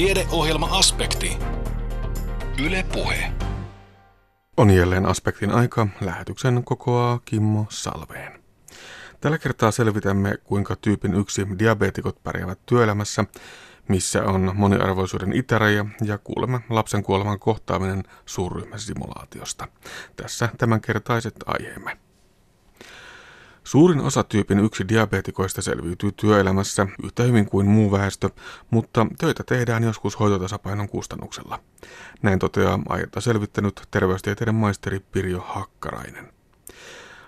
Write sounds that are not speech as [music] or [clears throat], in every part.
Tiedeohjelma-aspekti. Yle Puhe. On jälleen aspektin aika. Lähetyksen kokoaa Kimmo Salveen. Tällä kertaa selvitämme, kuinka tyypin yksi diabeetikot pärjäävät työelämässä, missä on moniarvoisuuden itäraja ja kuulemme lapsen kuoleman kohtaaminen suurryhmäsimulaatiosta. Tässä tämänkertaiset aiheemme. Suurin osa tyypin yksi diabetikoista selviytyy työelämässä yhtä hyvin kuin muu väestö, mutta töitä tehdään joskus hoitotasapainon kustannuksella. Näin toteaa aihetta selvittänyt terveystieteiden maisteri Pirjo Hakkarainen.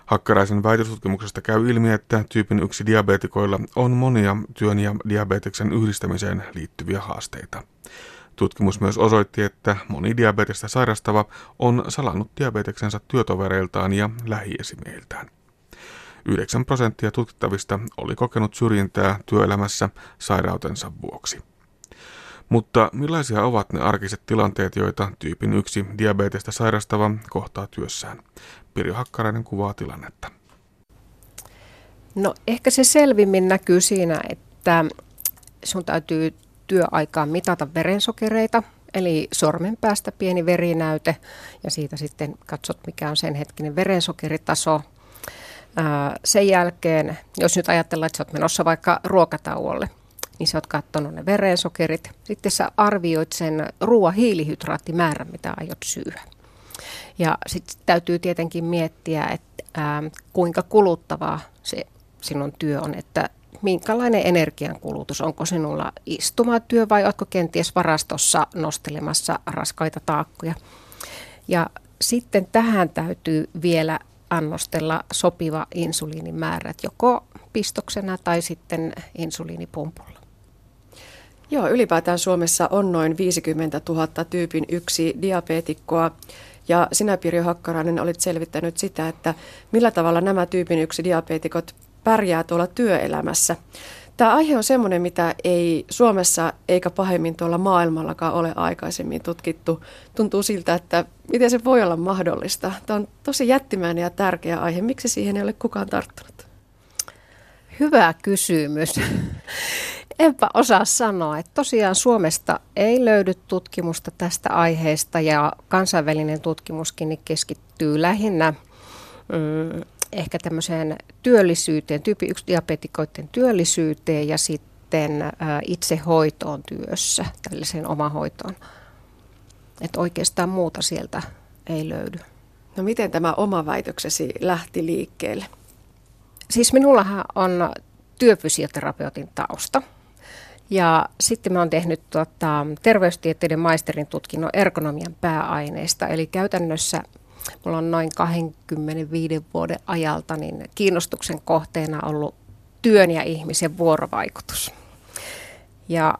Hakkaraisen väitöstutkimuksesta käy ilmi, että tyypin yksi diabetikoilla on monia työn ja diabeteksen yhdistämiseen liittyviä haasteita. Tutkimus myös osoitti, että moni diabetesta sairastava on salannut diabeteksensa työtovereiltaan ja lähiesimiehiltään. 9 prosenttia tutkittavista oli kokenut syrjintää työelämässä sairautensa vuoksi. Mutta millaisia ovat ne arkiset tilanteet, joita tyypin yksi diabetesta sairastava kohtaa työssään? Pirjo Hakkarainen kuvaa tilannetta. No ehkä se selvimmin näkyy siinä, että sun täytyy työaikaan mitata verensokereita, eli sormen päästä pieni verinäyte ja siitä sitten katsot, mikä on sen hetkinen verensokeritaso – sen jälkeen, jos nyt ajatellaan, että sä oot menossa vaikka ruokatauolle, niin sä oot katsonut ne verensokerit. Sitten sä arvioit sen ruoan hiilihydraattimäärän, mitä aiot syödä. Ja sitten täytyy tietenkin miettiä, että ää, kuinka kuluttavaa se sinun työ on, että minkälainen energiankulutus, onko sinulla istumatyö vai oletko kenties varastossa nostelemassa raskaita taakkoja. Ja sitten tähän täytyy vielä annostella sopiva insuliinimäärät joko pistoksena tai sitten insuliinipumpulla. Joo, ylipäätään Suomessa on noin 50 000 tyypin yksi diabeetikkoa. Ja sinä Pirjo Hakkarainen olit selvittänyt sitä, että millä tavalla nämä tyypin yksi diabeetikot pärjää tuolla työelämässä. Tämä aihe on semmoinen, mitä ei Suomessa eikä pahemmin tuolla maailmallakaan ole aikaisemmin tutkittu. Tuntuu siltä, että miten se voi olla mahdollista. Tämä on tosi jättimäinen ja tärkeä aihe. Miksi siihen ei ole kukaan tarttunut? Hyvä kysymys. Enpä osaa sanoa, että tosiaan Suomesta ei löydy tutkimusta tästä aiheesta ja kansainvälinen tutkimuskin keskittyy lähinnä mm, ehkä tämmöiseen työllisyyteen, tyyppi 1 diabetikoiden työllisyyteen ja sitten ä, itse hoitoon työssä, tällaiseen omahoitoon. Että oikeastaan muuta sieltä ei löydy. No miten tämä oma väitöksesi lähti liikkeelle? Siis minullahan on työfysioterapeutin tausta. Ja sitten mä oon tehnyt tuota, terveystieteiden maisterin tutkinnon ergonomian pääaineista, eli käytännössä Mulla on noin 25 vuoden ajalta niin kiinnostuksen kohteena ollut työn ja ihmisen vuorovaikutus. Ja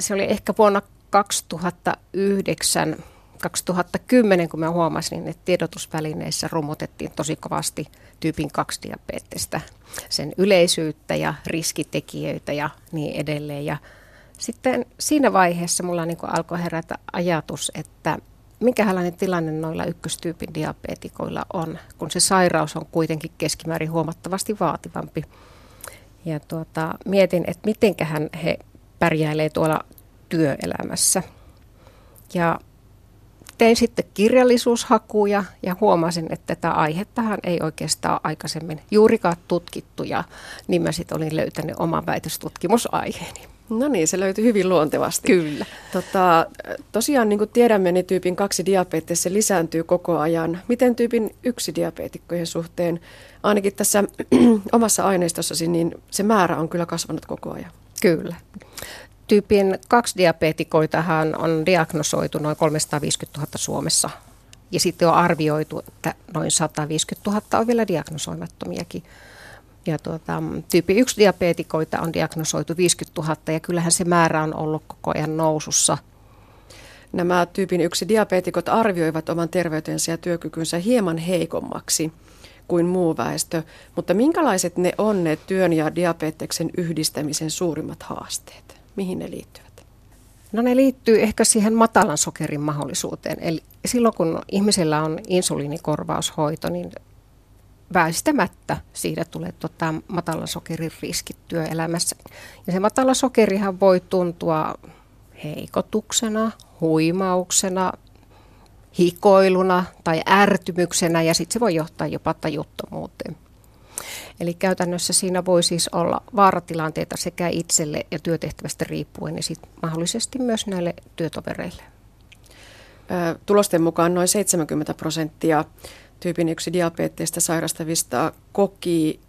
se oli ehkä vuonna 2009 2010, kun mä huomasin, että tiedotusvälineissä rumutettiin tosi kovasti tyypin 2 diabeettista, sen yleisyyttä ja riskitekijöitä ja niin edelleen. Ja sitten siinä vaiheessa mulla niin alkoi herätä ajatus, että minkälainen tilanne noilla ykköstyypin diabetikoilla on, kun se sairaus on kuitenkin keskimäärin huomattavasti vaativampi. Ja tuota, mietin, että mitenköhän he pärjäilee tuolla työelämässä. Ja tein sitten kirjallisuushakuja ja huomasin, että tätä aihettahan ei oikeastaan aikaisemmin juurikaan tutkittu ja niin mä sitten olin löytänyt oman väitöstutkimusaiheeni. No niin, se löytyi hyvin luontevasti. Kyllä. Tota, tosiaan niin kuin tiedämme, niin tyypin kaksi diabetes se lisääntyy koko ajan. Miten tyypin yksi diabeetikkojen suhteen, ainakin tässä [clears throat] omassa aineistossasi, niin se määrä on kyllä kasvanut koko ajan? Kyllä. Tyypin kaksi diabeetikoitahan on diagnosoitu noin 350 000 Suomessa. Ja sitten on arvioitu, että noin 150 000 on vielä diagnosoimattomiakin. Ja tuota, tyyppi 1 diabeetikoita on diagnosoitu 50 000 ja kyllähän se määrä on ollut koko ajan nousussa. Nämä tyypin 1 diabeetikot arvioivat oman terveytensä ja työkykynsä hieman heikommaksi kuin muu väestö, mutta minkälaiset ne on ne työn ja diabeteksen yhdistämisen suurimmat haasteet? Mihin ne liittyvät? No ne liittyy ehkä siihen matalan sokerin mahdollisuuteen. Eli silloin kun ihmisellä on insuliinikorvaushoito, niin väistämättä siitä tulee tota, matalan sokerin riskit työelämässä. Ja se matala sokerihan voi tuntua heikotuksena, huimauksena, hikoiluna tai ärtymyksenä ja sitten se voi johtaa jopa tajuttomuuteen. Eli käytännössä siinä voi siis olla vaaratilanteita sekä itselle ja työtehtävästä riippuen ja sitten mahdollisesti myös näille työtovereille. Tulosten mukaan noin 70 prosenttia tyypin 1 diabeetteista sairastavista koki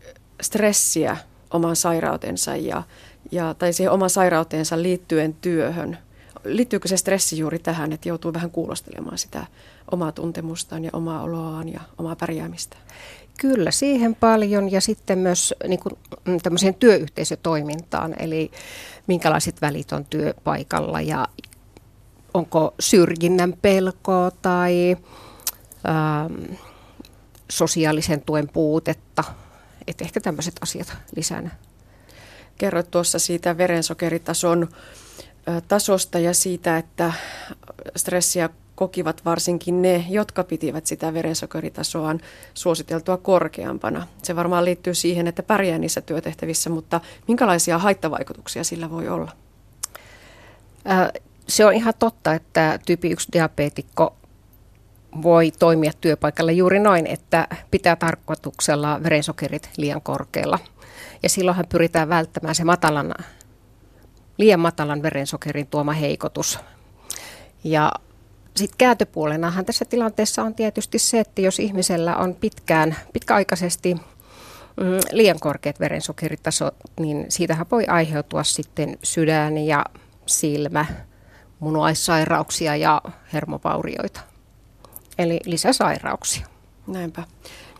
stressiä oman sairautensa ja, ja, tai siihen oman sairauteensa liittyen työhön. Liittyykö se stressi juuri tähän, että joutuu vähän kuulostelemaan sitä omaa tuntemustaan ja omaa oloaan ja omaa pärjäämistä? Kyllä, siihen paljon ja sitten myös niin kuin, mm, tämmöiseen työyhteisötoimintaan, eli minkälaiset välit on työpaikalla ja onko syrjinnän pelkoa tai ähm, sosiaalisen tuen puutetta. Että ehkä tämmöiset asiat lisänä. Kerroit tuossa siitä verensokeritason tasosta ja siitä, että stressiä kokivat varsinkin ne, jotka pitivät sitä verensokeritasoaan suositeltua korkeampana. Se varmaan liittyy siihen, että pärjää niissä työtehtävissä, mutta minkälaisia haittavaikutuksia sillä voi olla? Se on ihan totta, että tyyppi 1 diabeetikko voi toimia työpaikalla juuri noin, että pitää tarkoituksella verensokerit liian korkealla. Ja silloinhan pyritään välttämään se matalan, liian matalan verensokerin tuoma heikotus. Ja sitten kääntöpuolenahan tässä tilanteessa on tietysti se, että jos ihmisellä on pitkään, pitkäaikaisesti mm, liian korkeat verensokeritasot, niin siitähän voi aiheutua sitten sydän ja silmä, munuaissairauksia ja hermovaurioita eli lisäsairauksia. Näinpä.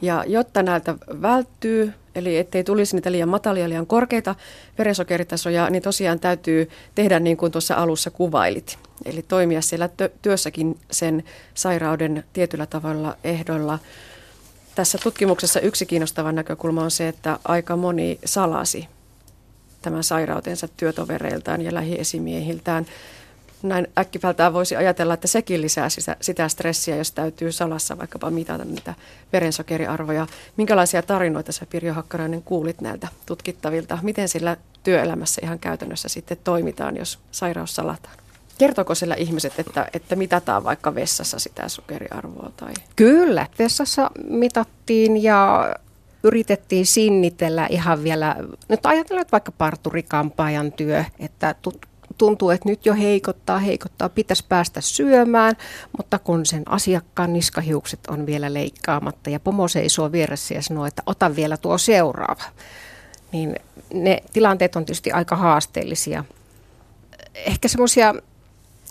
Ja jotta näiltä välttyy, eli ettei tulisi niitä liian matalia, liian korkeita verensokeritasoja, niin tosiaan täytyy tehdä niin kuin tuossa alussa kuvailit. Eli toimia siellä työssäkin sen sairauden tietyllä tavalla ehdolla. Tässä tutkimuksessa yksi kiinnostava näkökulma on se, että aika moni salasi tämän sairautensa työtovereiltaan ja lähiesimiehiltään näin äkkipältään voisi ajatella, että sekin lisää sitä, sitä stressiä, jos täytyy salassa vaikkapa mitata niitä verensokeriarvoja. Minkälaisia tarinoita sä Pirjo Hakkarainen kuulit näiltä tutkittavilta? Miten sillä työelämässä ihan käytännössä sitten toimitaan, jos sairaus salataan? Kertooko siellä ihmiset, että, että mitataan vaikka vessassa sitä sokeriarvoa? Tai? Kyllä, vessassa mitattiin ja yritettiin sinnitellä ihan vielä, nyt ajatellaan vaikka parturikampaajan työ, että tuntuu, että nyt jo heikottaa, heikottaa, pitäisi päästä syömään, mutta kun sen asiakkaan niskahiukset on vielä leikkaamatta ja pomo seisoo vieressä ja sanoo, että ota vielä tuo seuraava, niin ne tilanteet on tietysti aika haasteellisia. Ehkä semmoisia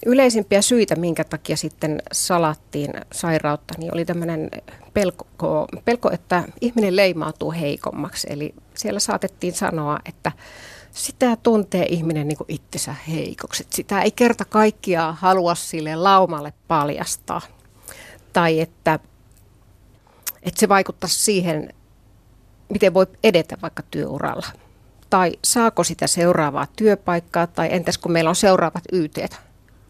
yleisimpiä syitä, minkä takia sitten salattiin sairautta, niin oli tämmöinen pelko, pelko, että ihminen leimautuu heikommaksi. Eli siellä saatettiin sanoa, että sitä tuntee ihminen niin itsensä heikoksi. Sitä ei kerta kaikkiaan halua sille laumalle paljastaa. Tai että, että se vaikuttaa siihen, miten voi edetä vaikka työuralla. Tai saako sitä seuraavaa työpaikkaa, tai entäs kun meillä on seuraavat yteet,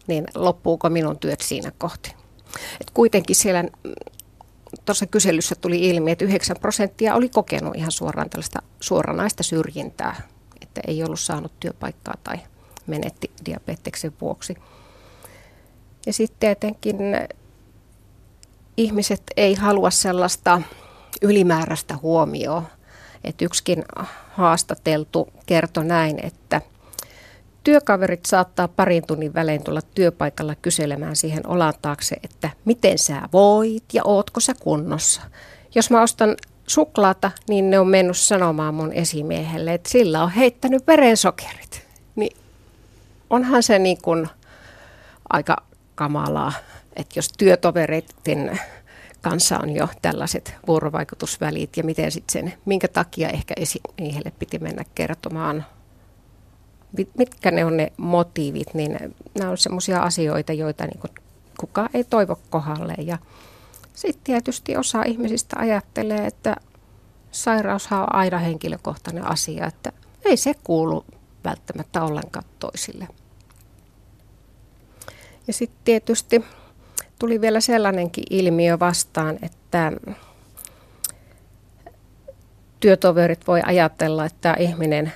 niin loppuuko minun työt siinä kohti. Et kuitenkin siellä tuossa kyselyssä tuli ilmi, että 9 prosenttia oli kokenut ihan suoraan tällaista suoranaista syrjintää että ei ollut saanut työpaikkaa tai menetti diabeteksen vuoksi. Ja sitten tietenkin ihmiset ei halua sellaista ylimääräistä huomioon. Että yksikin haastateltu kertoi näin, että työkaverit saattaa parin tunnin välein tulla työpaikalla kyselemään siihen olan taakse, että miten sä voit ja ootko sä kunnossa. Jos mä ostan suklaata, niin ne on mennyt sanomaan mun esimiehelle, että sillä on heittänyt verensokerit. Niin onhan se niin kuin aika kamalaa, että jos työtovereiden kanssa on jo tällaiset vuorovaikutusvälit ja miten sitten sen, minkä takia ehkä esimiehelle piti mennä kertomaan, mitkä ne on ne motiivit, niin nämä on semmoisia asioita, joita niin kukaan ei toivo kohdalle ja sitten tietysti osa ihmisistä ajattelee, että sairaushan on aina henkilökohtainen asia, että ei se kuulu välttämättä ollenkaan toisille. Ja sitten tietysti tuli vielä sellainenkin ilmiö vastaan, että työtoverit voi ajatella, että ihminen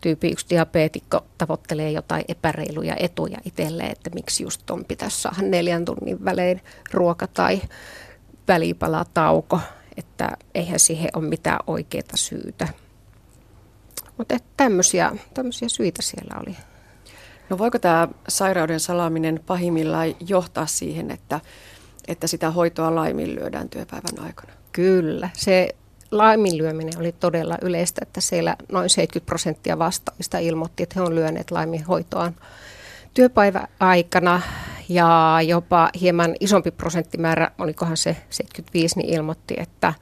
tyyppi 1 diabeetikko tavoittelee jotain epäreiluja etuja itselleen, että miksi just ton pitäisi saada neljän tunnin välein ruoka tai välipalatauko, että eihän siihen ole mitään oikeaa syytä. Mutta tämmöisiä, tämmöisiä syitä siellä oli. No voiko tämä sairauden salaaminen pahimmillaan johtaa siihen, että, että sitä hoitoa laiminlyödään työpäivän aikana? Kyllä, se laiminlyöminen oli todella yleistä, että siellä noin 70 prosenttia vastaavista ilmoitti, että he on lyöneet laiminhoitoaan työpäivän aikana ja jopa hieman isompi prosenttimäärä, olikohan se 75, niin ilmoitti, että,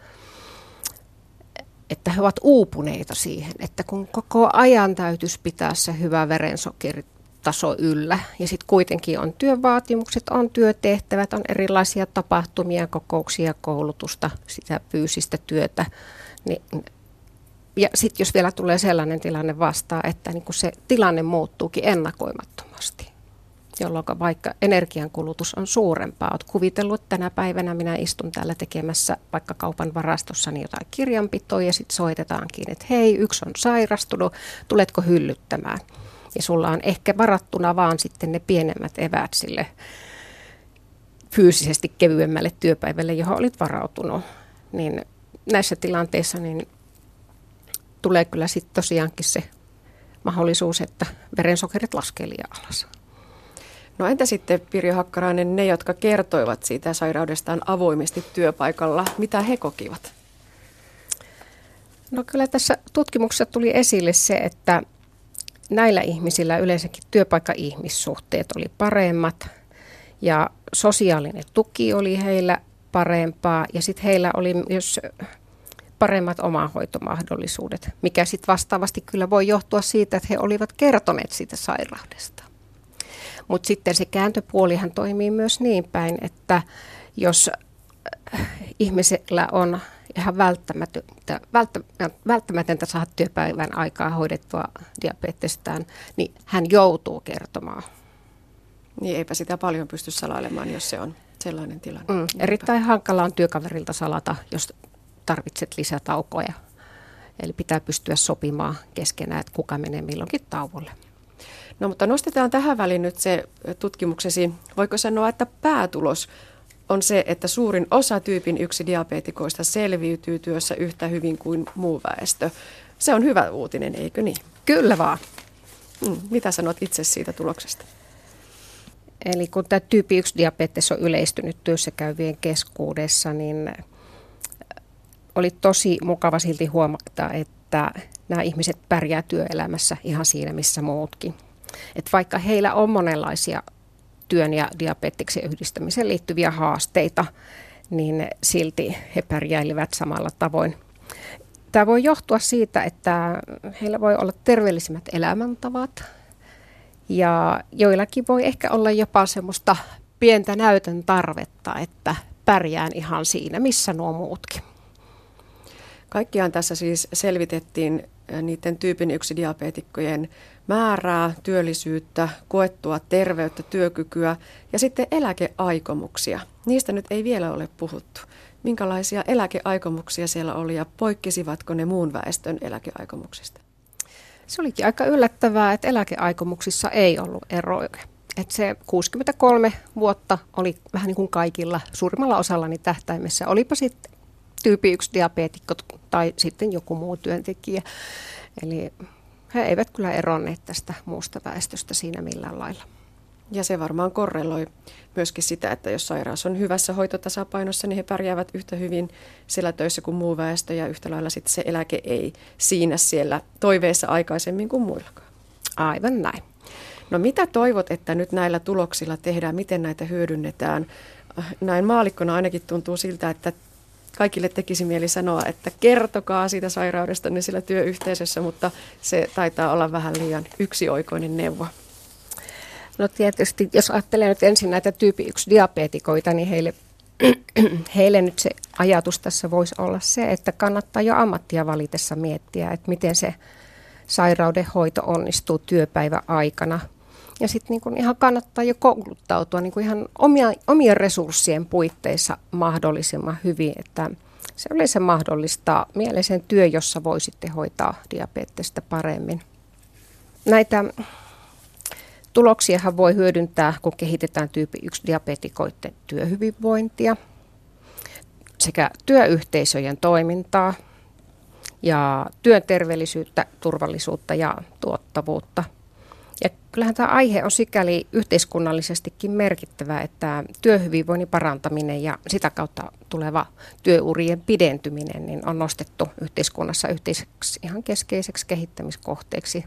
että he ovat uupuneita siihen, että kun koko ajan täytyisi pitää se hyvä verensokeri taso yllä. Ja sitten kuitenkin on työvaatimukset, on työtehtävät, on erilaisia tapahtumia, kokouksia, koulutusta, sitä fyysistä työtä. Niin, ja sitten jos vielä tulee sellainen tilanne vastaan, että niin se tilanne muuttuukin ennakoimattomasti, jolloin vaikka energiankulutus on suurempaa. Olet kuvitellut, että tänä päivänä minä istun täällä tekemässä vaikka kaupan varastossani jotain kirjanpitoa ja sitten soitetaankin, että hei, yksi on sairastunut, tuletko hyllyttämään? ja sulla on ehkä varattuna vaan sitten ne pienemmät eväät sille fyysisesti kevyemmälle työpäivälle, johon olit varautunut, niin näissä tilanteissa niin tulee kyllä sitten tosiaankin se mahdollisuus, että verensokerit laskee liian alas. No entä sitten Pirjo Hakkarainen, ne jotka kertoivat siitä sairaudestaan avoimesti työpaikalla, mitä he kokivat? No kyllä tässä tutkimuksessa tuli esille se, että näillä ihmisillä yleensäkin työpaikka-ihmissuhteet oli paremmat ja sosiaalinen tuki oli heillä parempaa ja sitten heillä oli myös paremmat omahoitomahdollisuudet, mikä sitten vastaavasti kyllä voi johtua siitä, että he olivat kertoneet siitä sairaudesta. Mutta sitten se kääntöpuolihan toimii myös niin päin, että jos ihmisellä on ihan välttämätöntä, välttämätöntä saada työpäivän aikaa hoidettua diabetestään, niin hän joutuu kertomaan. Niin eipä sitä paljon pysty salailemaan, jos se on sellainen tilanne. Mm, erittäin hankala on työkaverilta salata, jos tarvitset lisätaukoja. Eli pitää pystyä sopimaan keskenään, että kuka menee milloinkin tauolle. No mutta nostetaan tähän väliin nyt se tutkimuksesi, voiko sanoa, että päätulos on se, että suurin osa tyypin yksi diabetikoista selviytyy työssä yhtä hyvin kuin muu väestö. Se on hyvä uutinen, eikö niin? Kyllä vaan. Mm, mitä sanot itse siitä tuloksesta? Eli kun tämä tyyppi 1 diabetes on yleistynyt työssä käyvien keskuudessa, niin oli tosi mukava silti huomata, että nämä ihmiset pärjää työelämässä ihan siinä, missä muutkin. Et vaikka heillä on monenlaisia työn ja diabeteksen yhdistämiseen liittyviä haasteita, niin silti he pärjäilivät samalla tavoin. Tämä voi johtua siitä, että heillä voi olla terveellisimmät elämäntavat ja joillakin voi ehkä olla jopa semmoista pientä näytön tarvetta, että pärjään ihan siinä, missä nuo muutkin. Kaikkiaan tässä siis selvitettiin niiden tyypin yksi diabeetikkojen määrää, työllisyyttä, koettua terveyttä, työkykyä ja sitten eläkeaikomuksia. Niistä nyt ei vielä ole puhuttu. Minkälaisia eläkeaikomuksia siellä oli ja poikkesivatko ne muun väestön eläkeaikomuksista? Se olikin aika yllättävää, että eläkeaikomuksissa ei ollut eroja. Että se 63 vuotta oli vähän niin kuin kaikilla, suurimmalla osallani tähtäimessä. Olipa sitten tyyppi 1 diabeetikko tai sitten joku muu työntekijä. Eli he eivät kyllä eronneet tästä muusta väestöstä siinä millään lailla. Ja se varmaan korreloi myöskin sitä, että jos sairaus on hyvässä hoitotasapainossa, niin he pärjäävät yhtä hyvin siellä töissä kuin muu väestö ja yhtä lailla sitten se eläke ei siinä siellä toiveessa aikaisemmin kuin muillakaan. Aivan näin. No mitä toivot, että nyt näillä tuloksilla tehdään, miten näitä hyödynnetään? Näin maalikkona ainakin tuntuu siltä, että kaikille tekisi mieli sanoa, että kertokaa siitä sairaudesta niin sillä työyhteisössä, mutta se taitaa olla vähän liian yksioikoinen neuvo. No tietysti, jos ajattelee nyt ensin näitä tyyppi 1 diabetikoita, niin heille, [clears throat] heille nyt se ajatus tässä voisi olla se, että kannattaa jo ammattia valitessa miettiä, että miten se sairauden hoito onnistuu työpäivän aikana – ja sitten niin ihan kannattaa jo kouluttautua niin ihan omia, omien resurssien puitteissa mahdollisimman hyvin, että se yleensä mahdollistaa mielisen työ, jossa voi sitten hoitaa diabetesta paremmin. näitä tuloksiahan voi hyödyntää, kun kehitetään tyyppi 1 diabetikoiden työhyvinvointia sekä työyhteisöjen toimintaa ja työn terveellisyyttä, turvallisuutta ja tuottavuutta – ja kyllähän tämä aihe on sikäli yhteiskunnallisestikin merkittävä, että työhyvinvoinnin parantaminen ja sitä kautta tuleva työurien pidentyminen niin on nostettu yhteiskunnassa yhteiseksi ihan keskeiseksi kehittämiskohteeksi.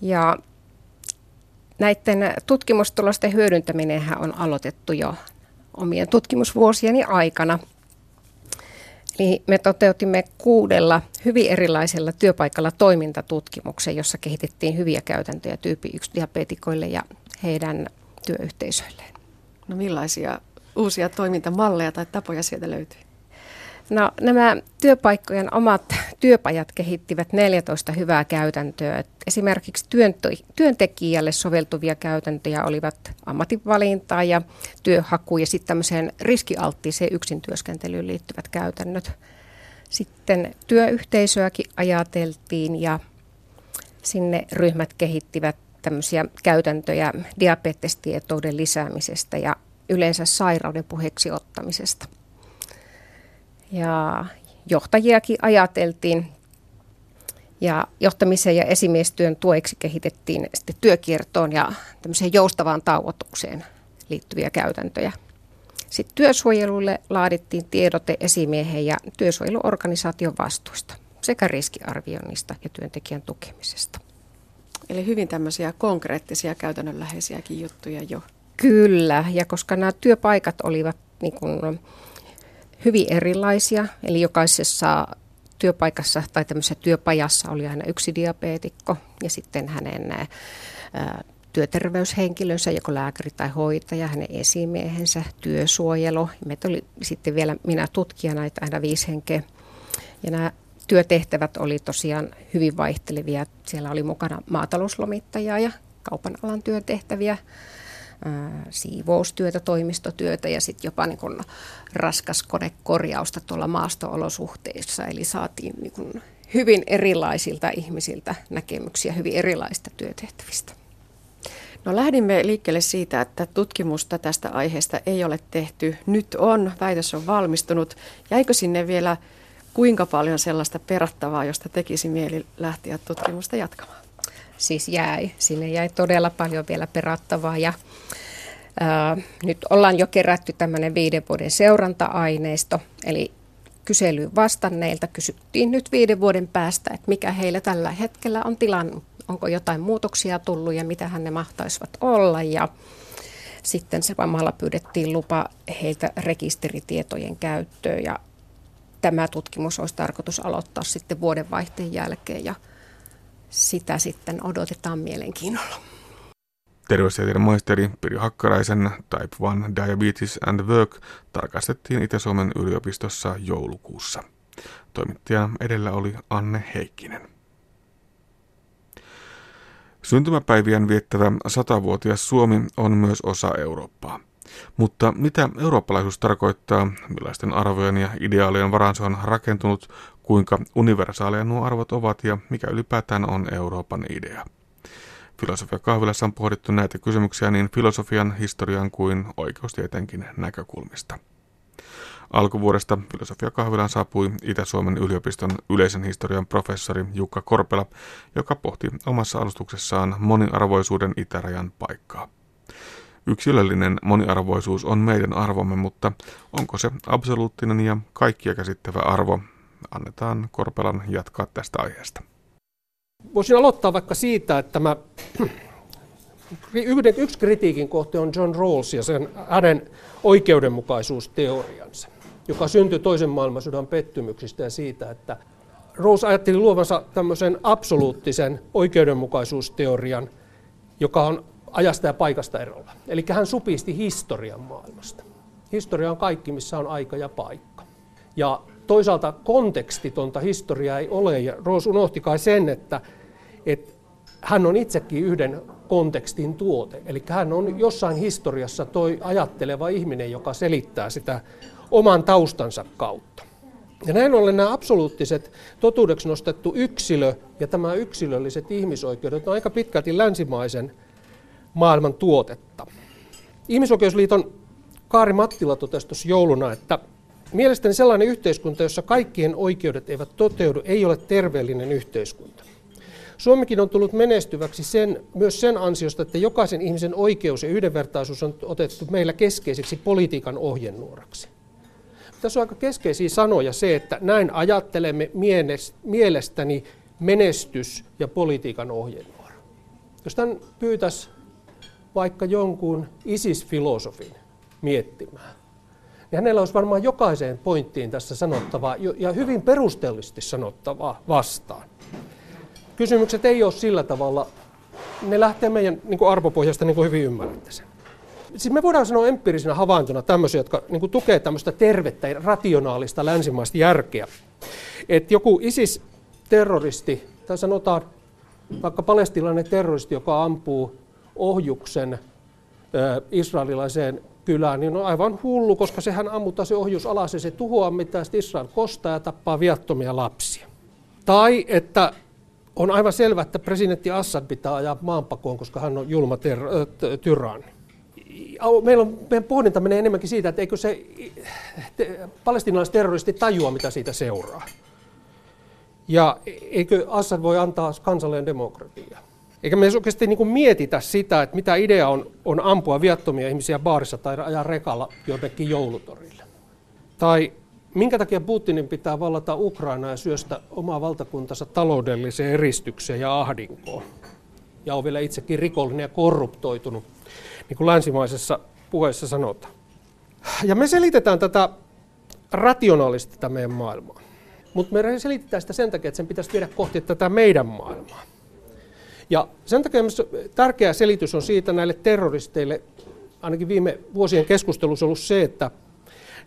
Ja näiden tutkimustulosten hyödyntäminen on aloitettu jo omien tutkimusvuosieni aikana – Eli me toteutimme kuudella hyvin erilaisella työpaikalla toimintatutkimuksen, jossa kehitettiin hyviä käytäntöjä tyyppi 1 diabetikoille ja heidän työyhteisöilleen. No millaisia uusia toimintamalleja tai tapoja sieltä löytyy? No, nämä työpaikkojen omat työpajat kehittivät 14 hyvää käytäntöä. Esimerkiksi työntekijälle soveltuvia käytäntöjä olivat ammatinvalintaa ja työhaku ja sitten tämmöiseen riskialttiiseen yksintyöskentelyyn liittyvät käytännöt. Sitten työyhteisöäkin ajateltiin ja sinne ryhmät kehittivät tämmöisiä käytäntöjä diabetestietouden lisäämisestä ja yleensä sairauden puheeksi ottamisesta. Ja johtajiakin ajateltiin. Ja johtamisen ja esimiestyön tueksi kehitettiin sitten työkiertoon ja tämmöiseen joustavaan tauotukseen liittyviä käytäntöjä. Sitten työsuojelulle laadittiin tiedote esimiehen ja työsuojeluorganisaation vastuista sekä riskiarvioinnista ja työntekijän tukemisesta. Eli hyvin tämmöisiä konkreettisia käytännönläheisiäkin juttuja jo. Kyllä, ja koska nämä työpaikat olivat niin kuin hyvin erilaisia, eli jokaisessa työpaikassa tai tämmöisessä työpajassa oli aina yksi diabeetikko ja sitten hänen ää, työterveyshenkilönsä, joko lääkäri tai hoitaja, hänen esimiehensä, työsuojelu. Meitä oli sitten vielä minä tutkijana, että aina viisi henkeä. Ja nämä työtehtävät oli tosiaan hyvin vaihtelevia. Siellä oli mukana maatalouslomittajaa ja kaupan alan työtehtäviä, siivoustyötä, toimistotyötä ja sitten jopa niin kun raskas konekorjausta tuolla maastoolosuhteissa. Eli saatiin niin kun hyvin erilaisilta ihmisiltä näkemyksiä hyvin erilaisista työtehtävistä. No lähdimme liikkeelle siitä, että tutkimusta tästä aiheesta ei ole tehty. Nyt on, väitös on valmistunut. Jäikö sinne vielä kuinka paljon sellaista perattavaa, josta tekisi mieli lähteä tutkimusta jatkamaan? Siis jäi. Sinne jäi todella paljon vielä perattavaa ja ää, nyt ollaan jo kerätty tämmöinen viiden vuoden seuranta-aineisto, eli kyselyyn vastanneilta kysyttiin nyt viiden vuoden päästä, että mikä heillä tällä hetkellä on tilanne, onko jotain muutoksia tullut ja mitä ne mahtaisivat olla ja sitten se samalla pyydettiin lupa heiltä rekisteritietojen käyttöön ja tämä tutkimus olisi tarkoitus aloittaa sitten vuodenvaihteen jälkeen ja sitä sitten odotetaan mielenkiinnolla. Terveystieteiden maisteri Pirjo Hakkaraisen Type 1 Diabetes and Work tarkastettiin Itä-Suomen yliopistossa joulukuussa. Toimittajana edellä oli Anne Heikkinen. Syntymäpäivien viettävä satavuotias Suomi on myös osa Eurooppaa. Mutta mitä eurooppalaisuus tarkoittaa, millaisten arvojen ja ideaalien varaan se on rakentunut, kuinka universaaleja nuo arvot ovat ja mikä ylipäätään on Euroopan idea? Filosofia kahvilassa on pohdittu näitä kysymyksiä niin filosofian, historian kuin oikeustietenkin näkökulmista. Alkuvuodesta filosofia kahvilaan saapui Itä-Suomen yliopiston yleisen historian professori Jukka Korpela, joka pohti omassa alustuksessaan moniarvoisuuden itärajan paikkaa. Yksilöllinen moniarvoisuus on meidän arvomme, mutta onko se absoluuttinen ja kaikkia käsittävä arvo? Annetaan Korpelan jatkaa tästä aiheesta. Voisin aloittaa vaikka siitä, että mä, yhden, yksi kritiikin kohte on John Rawls ja sen hänen oikeudenmukaisuusteoriansa, joka syntyi toisen maailmansodan pettymyksistä ja siitä, että Rawls ajatteli luovansa tämmöisen absoluuttisen oikeudenmukaisuusteorian, joka on ajasta ja paikasta erolla. Eli hän supisti historian maailmasta. Historia on kaikki, missä on aika ja paikka. Ja toisaalta kontekstitonta historiaa ei ole, ja Roos unohti kai sen, että, että hän on itsekin yhden kontekstin tuote. Eli hän on jossain historiassa toi ajatteleva ihminen, joka selittää sitä oman taustansa kautta. Ja näin ollen nämä absoluuttiset totuudeksi nostettu yksilö ja tämä yksilölliset ihmisoikeudet on aika pitkälti länsimaisen maailman tuotetta. Ihmisoikeusliiton Kaari Mattila totesi tuossa jouluna, että mielestäni sellainen yhteiskunta, jossa kaikkien oikeudet eivät toteudu, ei ole terveellinen yhteiskunta. Suomikin on tullut menestyväksi sen, myös sen ansiosta, että jokaisen ihmisen oikeus ja yhdenvertaisuus on otettu meillä keskeiseksi politiikan ohjenuoraksi. Tässä on aika keskeisiä sanoja se, että näin ajattelemme mielestäni menestys ja politiikan ohjenuora. Jos tämän pyytäisi vaikka jonkun ISIS-filosofin miettimään, niin hänellä olisi varmaan jokaiseen pointtiin tässä sanottavaa ja hyvin perustellisesti sanottavaa vastaan. Kysymykset ei ole sillä tavalla, ne lähtee meidän niin kuin arvopohjasta niin kuin hyvin ymmärrätte sen. Siis me voidaan sanoa empiirisenä havaintona tämmöisiä, jotka niin kuin tukee tämmöistä tervettä ja rationaalista länsimaista järkeä. Että joku ISIS-terroristi, tai sanotaan vaikka palestilainen terroristi, joka ampuu ohjuksen israelilaiseen kylään, niin on aivan hullu, koska sehän ammuttaa se ohjus alas ja se tuhoaa mitä Israel kostaa ja tappaa viattomia lapsia. Tai että on aivan selvää, että presidentti Assad pitää ajaa maanpakoon, koska hän on julma ter- tyranni. Meillä on, meidän pohdinta menee enemmänkin siitä, että eikö se te, palestinalaisterroristi tajua, mitä siitä seuraa. Ja eikö Assad voi antaa kansalleen demokratiaa. Eikä me oikeasti niin kuin mietitä sitä, että mitä idea on, on ampua viattomia ihmisiä baarissa tai ajaa rekalla jonnekin joulutorille. Tai minkä takia Putinin pitää vallata Ukraina ja syöstä omaa valtakuntansa taloudelliseen eristykseen ja ahdinkoon. Ja on vielä itsekin rikollinen ja korruptoitunut, niin kuin länsimaisessa puheessa sanotaan. Ja me selitetään tätä rationaalisesti tätä meidän maailmaa. Mutta me selitetään sitä sen takia, että sen pitäisi viedä kohti tätä meidän maailmaa. Ja sen takia tärkeä selitys on siitä näille terroristeille, ainakin viime vuosien keskustelussa ollut se, että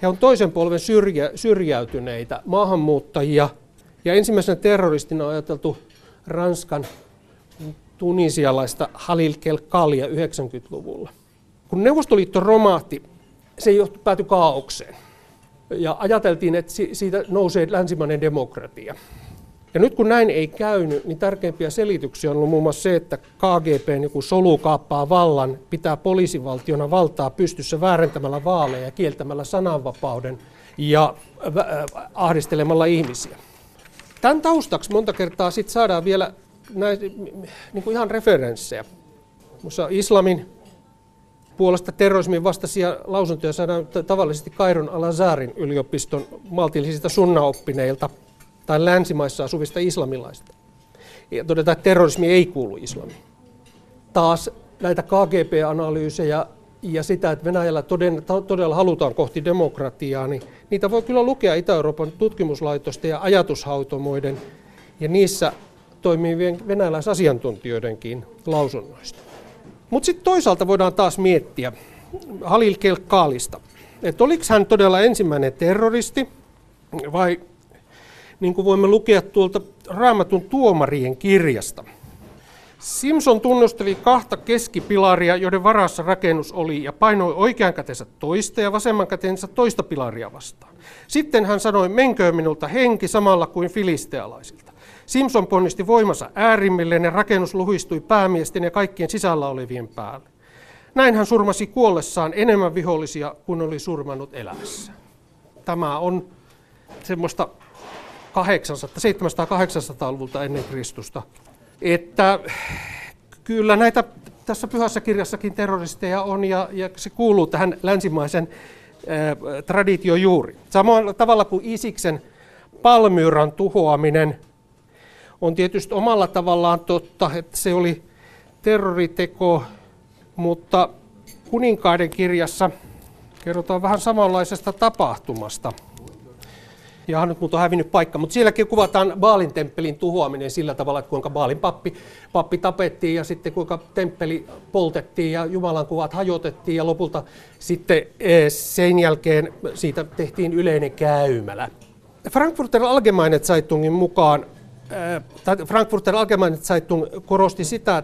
he on toisen polven syrjä, syrjäytyneitä maahanmuuttajia. Ja ensimmäisenä terroristina on ajateltu Ranskan tunisialaista Halil Kelkalia 90-luvulla. Kun Neuvostoliitto romahti, se johtu, päätyi kaaukseen. Ja ajateltiin, että siitä nousee länsimainen demokratia. Ja nyt kun näin ei käynyt, niin tärkeimpiä selityksiä on ollut muun muassa se, että KGP niin solu kaappaa vallan, pitää poliisivaltiona valtaa pystyssä väärentämällä vaaleja ja kieltämällä sananvapauden ja äh, ahdistelemalla ihmisiä. Tämän taustaksi monta kertaa sit saadaan vielä näitä, niin kuin ihan referenssejä. Mussa islamin puolesta terrorismin vastaisia lausuntoja saadaan tavallisesti Kairon Al-Azarin yliopiston maltillisista sunnaoppineilta – tai länsimaissa asuvista islamilaista. Ja todetaan, että terrorismi ei kuulu islamiin. Taas näitä KGP-analyysejä ja sitä, että Venäjällä todella halutaan kohti demokratiaa, niin niitä voi kyllä lukea Itä-Euroopan tutkimuslaitosten ja ajatushautomoiden ja niissä toimivien venäläisasiantuntijoidenkin lausunnoista. Mutta sitten toisaalta voidaan taas miettiä Halil Kelkaalista, että oliko hän todella ensimmäinen terroristi vai niin kuin voimme lukea tuolta Raamatun tuomarien kirjasta. Simpson tunnusteli kahta keskipilaria, joiden varassa rakennus oli, ja painoi oikean kätensä toista ja vasemman kätensä toista pilaria vastaan. Sitten hän sanoi, menköön minulta henki samalla kuin filistealaisilta. Simpson ponnisti voimansa äärimmilleen ja rakennus luhistui päämiesten ja kaikkien sisällä olevien päälle. Näin hän surmasi kuollessaan enemmän vihollisia kuin oli surmannut elämässä. Tämä on semmoista 700-800-luvulta ennen Kristusta. Että kyllä näitä tässä pyhässä kirjassakin terroristeja on ja, ja se kuuluu tähän länsimaisen ää, traditio juuri. Samalla tavalla kuin Isiksen Palmyran tuhoaminen on tietysti omalla tavallaan totta, että se oli terroriteko, mutta kuninkaiden kirjassa kerrotaan vähän samanlaisesta tapahtumasta – ja nyt mutta on hävinnyt paikka, mutta sielläkin kuvataan Baalin temppelin tuhoaminen sillä tavalla, että kuinka Baalin pappi, pappi tapettiin ja sitten kuinka temppeli poltettiin ja Jumalan kuvat hajotettiin. Ja lopulta sitten eh, sen jälkeen siitä tehtiin yleinen käymälä. Frankfurter Allgemeine Zeitungin mukaan, eh, Frankfurter Allgemeine Zeitung korosti sitä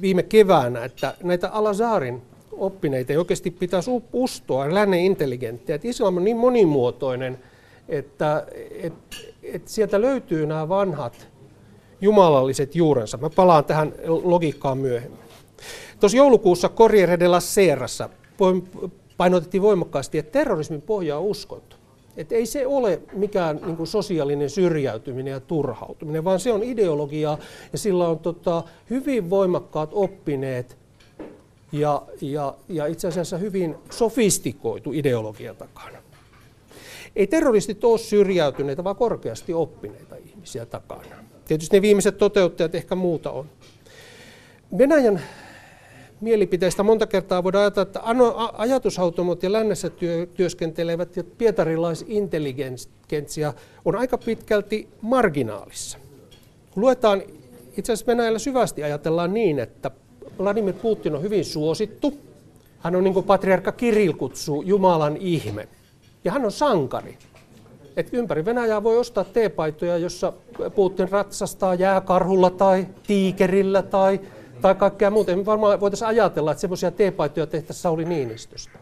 viime keväänä, että näitä Alazarin oppineita ei oikeasti pitäisi ustoa. Lännen intelligenttiä, että islam on niin monimuotoinen – että et, et sieltä löytyy nämä vanhat jumalalliset juurensa. Mä palaan tähän logiikkaan myöhemmin. Tuossa joulukuussa Corriere della Serassa painotettiin voimakkaasti, että terrorismin pohja on uskonto. Että ei se ole mikään niin kuin sosiaalinen syrjäytyminen ja turhautuminen, vaan se on ideologiaa ja sillä on tota, hyvin voimakkaat oppineet ja, ja, ja itse asiassa hyvin sofistikoitu ideologia takana. Ei terroristit ole syrjäytyneitä, vaan korkeasti oppineita ihmisiä takana. Tietysti ne viimeiset toteuttajat ehkä muuta on. Venäjän mielipiteistä monta kertaa voidaan ajatella, että ajatushautomot ja lännessä työ, työskentelevät ja pietarilaisintelligentsia on aika pitkälti marginaalissa. Kun luetaan, itse asiassa Venäjällä syvästi ajatellaan niin, että Vladimir Putin on hyvin suosittu. Hän on niin kuin patriarkka Kirill kutsuu Jumalan ihme. Ja hän on sankari. Et ympäri Venäjää voi ostaa teepaitoja, jossa Putin ratsastaa jääkarhulla tai tiikerillä tai tai kaikkea muuta. Me varmaan voitaisiin ajatella, että semmoisia teepaitoja tehtäisiin Sauli Niinistöstä.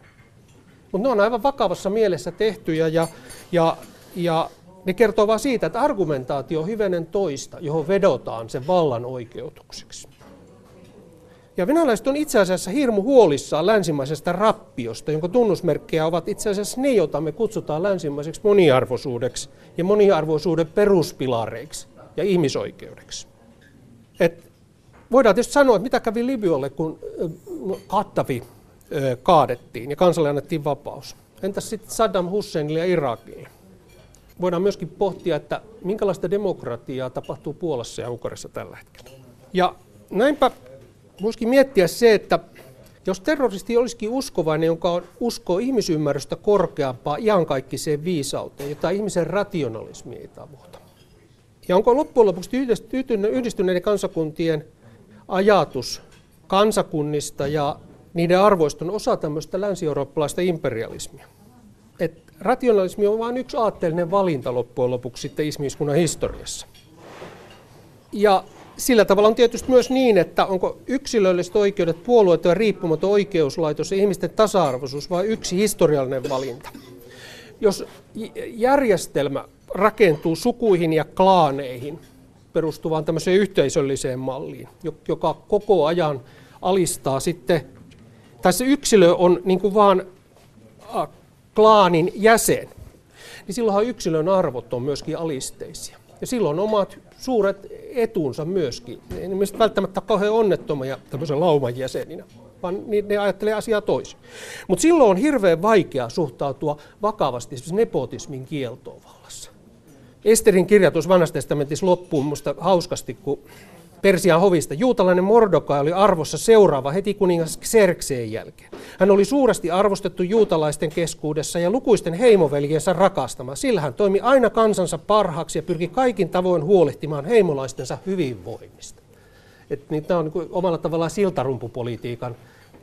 Mutta ne on aivan vakavassa mielessä tehtyjä ja, ja, ja ne kertoo vain siitä, että argumentaatio on hyvenen toista, johon vedotaan sen vallan oikeutukseksi. Ja venäläiset on itse asiassa hirmu huolissaan länsimaisesta rappiosta, jonka tunnusmerkkejä ovat itse asiassa ne, joita me kutsutaan länsimaiseksi moniarvoisuudeksi ja moniarvoisuuden peruspilareiksi ja ihmisoikeudeksi. Et voidaan tietysti sanoa, että mitä kävi Libyalle, kun Kattavi kaadettiin ja kansalle annettiin vapaus. Entäs sitten Saddam Husseinille ja Irakille? Voidaan myöskin pohtia, että minkälaista demokratiaa tapahtuu Puolassa ja Unkarissa tällä hetkellä. Ja näinpä voisikin miettiä se, että jos terroristi olisikin uskovainen, jonka on usko ihmisymmärrystä korkeampaa iankaikkiseen viisauteen, jota ihmisen rationalismi ei tavoita. Ja onko loppujen lopuksi yhdistyneiden kansakuntien ajatus kansakunnista ja niiden arvoista on osa tämmöistä länsi-eurooppalaista imperialismia. Et rationalismi on vain yksi aatteellinen valinta loppujen lopuksi sitten ihmiskunnan historiassa. Ja sillä tavalla on tietysti myös niin, että onko yksilölliset oikeudet, puolueet ja riippumaton oikeuslaitos ja ihmisten tasa-arvoisuus vai yksi historiallinen valinta. Jos järjestelmä rakentuu sukuihin ja klaaneihin, perustuvaan tämmöiseen yhteisölliseen malliin, joka koko ajan alistaa sitten, tai se yksilö on niin kuin vaan klaanin jäsen, niin silloinhan yksilön arvot on myöskin alisteisia. Ja silloin omat suuret etunsa myöskin. Ne ei välttämättä kauhean onnettomia tämmöisen lauman jäseninä, vaan ne ajattelee asiaa toisin. Mutta silloin on hirveän vaikea suhtautua vakavasti nepotismin kieltoon vallassa. Esterin kirjoitus vanhassa testamentissa loppuu minusta hauskasti, kun Persian hovista juutalainen Mordokai oli arvossa seuraava heti kuningas Xerxeen jälkeen. Hän oli suuresti arvostettu juutalaisten keskuudessa ja lukuisten heimoveljensä rakastama. Sillä hän toimi aina kansansa parhaaksi ja pyrki kaikin tavoin huolehtimaan heimolaistensa hyvinvoinnista. Niin, tämä on niin omalla tavallaan siltarumpupolitiikan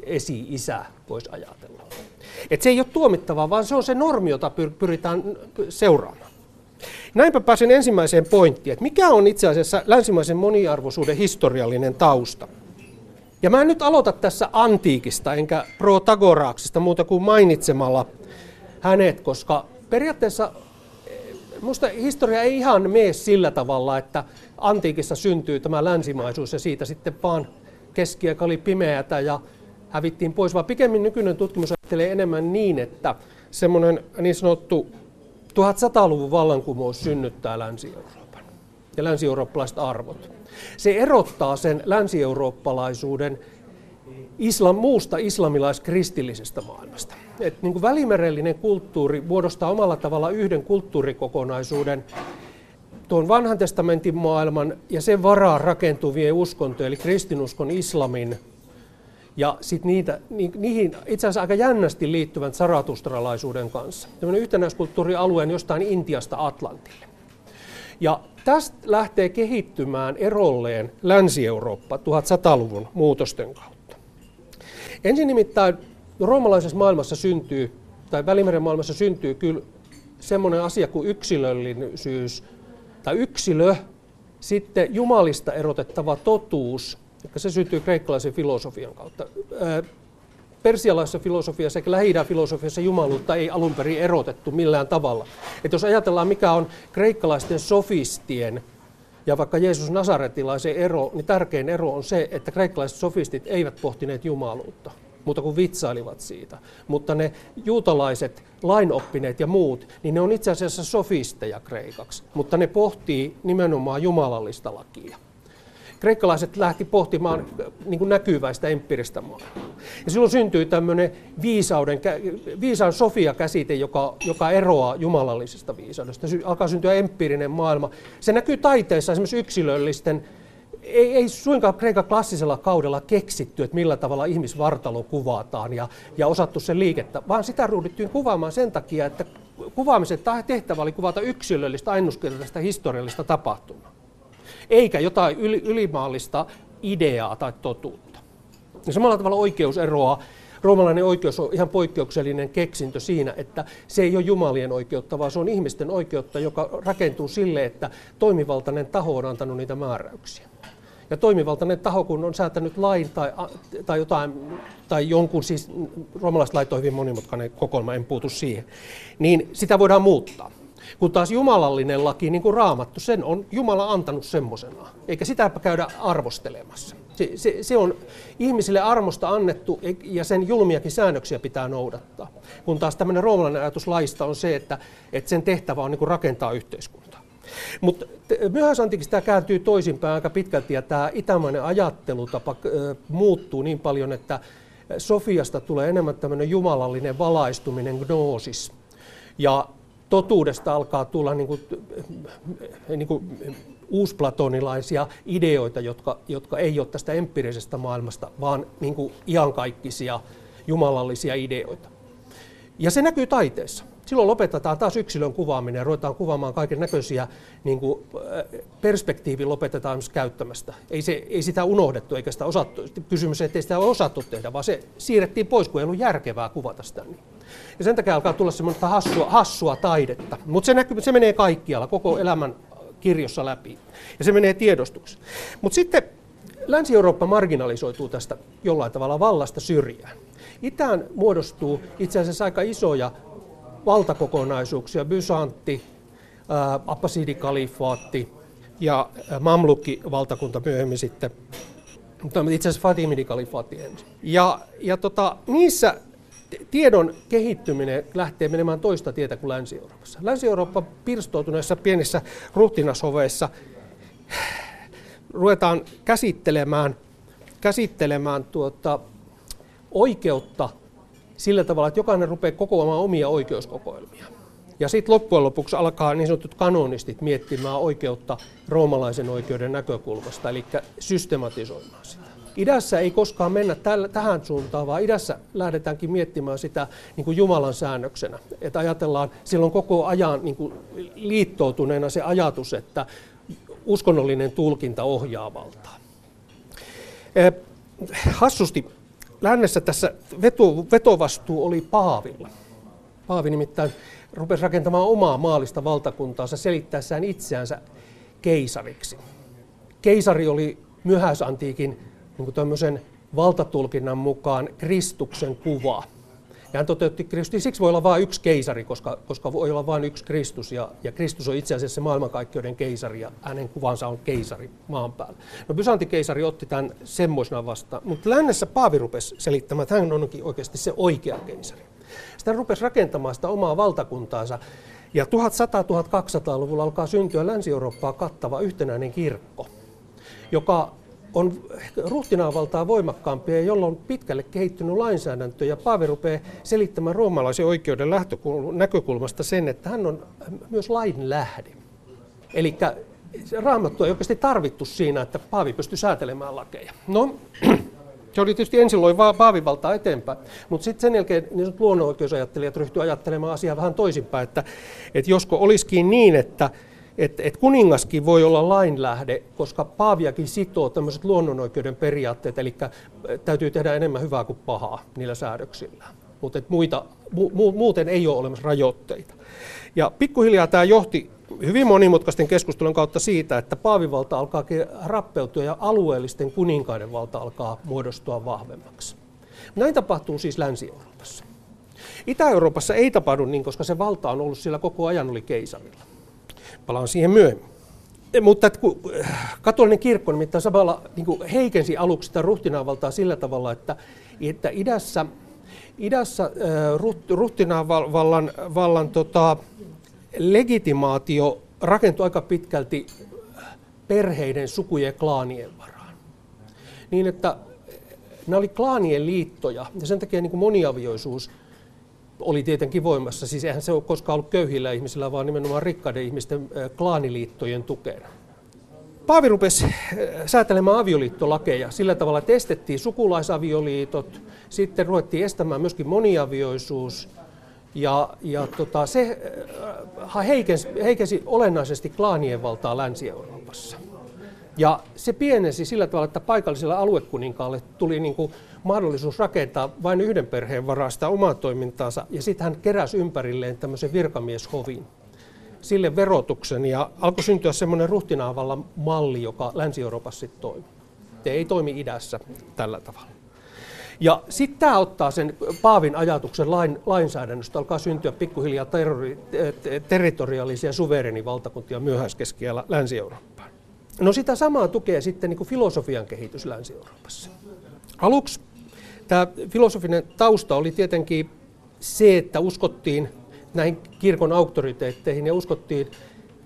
esi-isä, voisi ajatella. Et se ei ole tuomittavaa, vaan se on se normi, jota pyritään seuraamaan. Näinpä pääsen ensimmäiseen pointtiin, että mikä on itse asiassa länsimaisen moniarvoisuuden historiallinen tausta. Ja mä en nyt aloita tässä antiikista enkä Protagoraaksista muuta kuin mainitsemalla hänet, koska periaatteessa eh, Minusta historia ei ihan mene sillä tavalla, että antiikissa syntyy tämä länsimaisuus ja siitä sitten vaan keskiaika oli pimeätä ja hävittiin pois, vaan pikemmin nykyinen tutkimus ajattelee enemmän niin, että semmoinen niin sanottu 1100-luvun vallankumous synnyttää Länsi-Euroopan ja länsi-eurooppalaiset arvot. Se erottaa sen länsi-eurooppalaisuuden islam, muusta islamilaiskristillisestä maailmasta. Et niin kuin välimerellinen kulttuuri muodostaa omalla tavalla yhden kulttuurikokonaisuuden tuon vanhan testamentin maailman ja sen varaan rakentuvien uskontojen, eli kristinuskon, islamin ja sitten niitä, ni, niihin itse asiassa aika jännästi liittyvän saratustralaisuuden kanssa. Tämmöinen yhtenäiskulttuurialueen jostain Intiasta Atlantille. Ja tästä lähtee kehittymään erolleen Länsi-Eurooppa 1100-luvun muutosten kautta. Ensin nimittäin roomalaisessa maailmassa syntyy, tai Välimeren maailmassa syntyy kyllä semmoinen asia kuin yksilöllisyys, tai yksilö, sitten jumalista erotettava totuus – se syntyy kreikkalaisen filosofian kautta. persialaisessa filosofiassa eikä lähi filosofiassa jumaluutta ei alun perin erotettu millään tavalla. Et jos ajatellaan, mikä on kreikkalaisten sofistien ja vaikka Jeesus Nasaretilaisen ero, niin tärkein ero on se, että kreikkalaiset sofistit eivät pohtineet jumaluutta, mutta kun vitsailivat siitä. Mutta ne juutalaiset, lainoppineet ja muut, niin ne on itse asiassa sofisteja kreikaksi, mutta ne pohtii nimenomaan jumalallista lakia kreikkalaiset lähti pohtimaan niin kuin näkyväistä empiiristä maailmaa. Ja silloin syntyi tämmöinen viisauden, viisaan Sofia-käsite, joka, joka eroaa jumalallisesta viisaudesta. Alkaa syntyä empiirinen maailma. Se näkyy taiteessa esimerkiksi yksilöllisten ei, ei suinkaan Kreikan klassisella kaudella keksitty, että millä tavalla ihmisvartalo kuvataan ja, ja osattu sen liikettä, vaan sitä ruudittiin kuvaamaan sen takia, että kuvaamisen tehtävä oli kuvata yksilöllistä, ainutkertaista historiallista tapahtumaa eikä jotain yli, ylimaallista ideaa tai totuutta. Ja samalla tavalla oikeus eroaa. Roomalainen oikeus on ihan poikkeuksellinen keksintö siinä, että se ei ole jumalien oikeutta, vaan se on ihmisten oikeutta, joka rakentuu sille, että toimivaltainen taho on antanut niitä määräyksiä. Ja toimivaltainen taho, kun on säätänyt lain tai, tai, jotain, tai jonkun, siis roomalaiset lait on hyvin monimutkainen kokoelma, en puutu siihen, niin sitä voidaan muuttaa. Kun taas jumalallinen laki, niin kuin raamattu, sen on Jumala antanut semmoisena, eikä sitä käydä arvostelemassa. Se, se, se on ihmisille armosta annettu ja sen julmiakin säännöksiä pitää noudattaa. Kun taas tämmöinen roomalainen ajatus laista on se, että, että sen tehtävä on niin kuin rakentaa yhteiskuntaa. Mutta myöhäisantiikissa tämä kääntyy toisinpäin aika pitkälti ja tämä itämainen ajattelutapa muuttuu niin paljon, että Sofiasta tulee enemmän tämmöinen jumalallinen valaistuminen, gnoosis. Ja totuudesta alkaa tulla niin kuin, niin kuin uusplatonilaisia ideoita, jotka, jotka ei ole tästä empiirisestä maailmasta, vaan niin kuin iankaikkisia jumalallisia ideoita. Ja se näkyy taiteessa. Silloin lopetetaan taas yksilön kuvaaminen ja ruvetaan kuvaamaan kaiken näköisiä, niin kuin perspektiivi lopetetaan myös käyttämästä. Ei, se, ei sitä unohdettu eikä sitä osattu. Kysymys, ettei sitä ole osattu tehdä, vaan se siirrettiin pois, kun ei ollut järkevää kuvata sitä. Niin. Ja sen takia alkaa tulla semmoista hassua, hassua taidetta. Mutta se, se menee kaikkialla, koko elämän kirjossa läpi. Ja se menee tiedostuksi. Mutta sitten Länsi-Eurooppa marginalisoituu tästä jollain tavalla vallasta syrjään. Itään muodostuu itse asiassa aika isoja valtakokonaisuuksia, Byzantti, Abbasidikalifaatti ja Mamlukki-valtakunta myöhemmin sitten, mutta itse asiassa Fatimidikalifaatti ensin. Ja, ja tota, niissä tiedon kehittyminen lähtee menemään toista tietä kuin Länsi-Euroopassa. Länsi-Eurooppa pirstoutuneissa pienissä ruhtinashoveissa ruvetaan käsittelemään, käsittelemään tuota, oikeutta sillä tavalla, että jokainen rupeaa kokoamaan omia oikeuskokoelmia. Ja sitten loppujen lopuksi alkaa niin sanotut kanonistit miettimään oikeutta roomalaisen oikeuden näkökulmasta, eli systematisoimaan sitä. Idässä ei koskaan mennä täl, tähän suuntaan, vaan idässä lähdetäänkin miettimään sitä niin kuin Jumalan säännöksenä. Että ajatellaan silloin koko ajan niin kuin liittoutuneena se ajatus, että uskonnollinen tulkinta ohjaa valtaa. Eh, hassusti lännessä tässä veto, vetovastuu oli Paavilla. Paavi nimittäin rupesi rakentamaan omaa maallista valtakuntaansa selittäessään itseänsä keisariksi. Keisari oli myöhäisantiikin niin tämmöisen valtatulkinnan mukaan Kristuksen kuva. Ja hän toteutti Kristus. Siksi voi olla vain yksi keisari, koska, koska voi olla vain yksi Kristus. Ja, ja Kristus on itse asiassa maailmankaikkeuden keisari ja hänen kuvansa on keisari maan päällä. No Byzantin keisari otti tämän semmoisena vastaan. Mutta lännessä Paavi rupesi selittämään, että hän onkin oikeasti se oikea keisari. Hän rupesi rakentamaan sitä omaa valtakuntaansa. Ja 1100-1200-luvulla alkaa syntyä Länsi-Eurooppaa kattava yhtenäinen kirkko, joka on ruhtinaavaltaa voimakkaampia, jolla on pitkälle kehittynyt lainsäädäntö. Ja Paavi rupeaa selittämään roomalaisen oikeuden näkökulmasta sen, että hän on myös lain lähde. Eli raamattu ei oikeasti tarvittu siinä, että Paavi pystyi säätelemään lakeja. No, [clears throat] se oli tietysti ensin loi paavivaltaa eteenpäin, mutta sitten sen jälkeen niin luonnonoikeusajattelijat ryhtyivät ajattelemaan asiaa vähän toisinpäin, että, että josko olisikin niin, että että et kuningaskin voi olla lainlähde, koska Paaviakin sitoo tämmöiset luonnonoikeuden periaatteet, eli täytyy tehdä enemmän hyvää kuin pahaa niillä säädöksillä. Mutta muita, mu, muuten ei ole olemassa rajoitteita. Ja pikkuhiljaa tämä johti hyvin monimutkaisten keskustelun kautta siitä, että paavivalta alkaa rappeutua ja alueellisten kuninkaiden valta alkaa muodostua vahvemmaksi. Näin tapahtuu siis Länsi-Euroopassa. Itä-Euroopassa ei tapahdu niin, koska se valta on ollut siellä koko ajan oli keisarilla. Palaan siihen myöhemmin. Mutta kun katolinen kirkko nimittäin samalla niin kuin heikensi aluksi sitä ruhtinaavaltaa sillä tavalla, että, että idässä, idässä ruhtinaavallan vallan, tota, legitimaatio rakentui aika pitkälti perheiden, sukujen ja klaanien varaan. Niin, että nämä oli klaanien liittoja ja sen takia niin kuin moniavioisuus oli tietenkin voimassa. Siis eihän se ole koskaan ollut köyhillä ihmisillä, vaan nimenomaan rikkaiden ihmisten klaaniliittojen tukena. Paavi rupesi säätelemään avioliittolakeja sillä tavalla, että estettiin sukulaisavioliitot, sitten ruvettiin estämään myöskin moniavioisuus, ja, ja tota, se heikensi, heikensi olennaisesti klaanien valtaa Länsi-Euroopassa. Ja se pienesi sillä tavalla, että paikallisella aluekuninkaalle tuli niin kuin mahdollisuus rakentaa vain yhden perheen varasta omaa toimintaansa, ja sitten hän keräsi ympärilleen tämmöisen virkamieshovin, sille verotuksen, ja alkoi syntyä semmoinen ruhtinaavalla malli, joka Länsi-Euroopassa sitten toimi. Se ei toimi idässä tällä tavalla. Ja sitten tämä ottaa sen Paavin ajatuksen lain, lainsäädännöstä, alkaa syntyä pikkuhiljaa terrori, territoriaalisia suverenivaltakuntia myöhäiskeskiällä Länsi-Eurooppaan. No sitä samaa tukee sitten niin kuin filosofian kehitys Länsi-Euroopassa. Aluksi tämä filosofinen tausta oli tietenkin se, että uskottiin näihin kirkon auktoriteetteihin ja uskottiin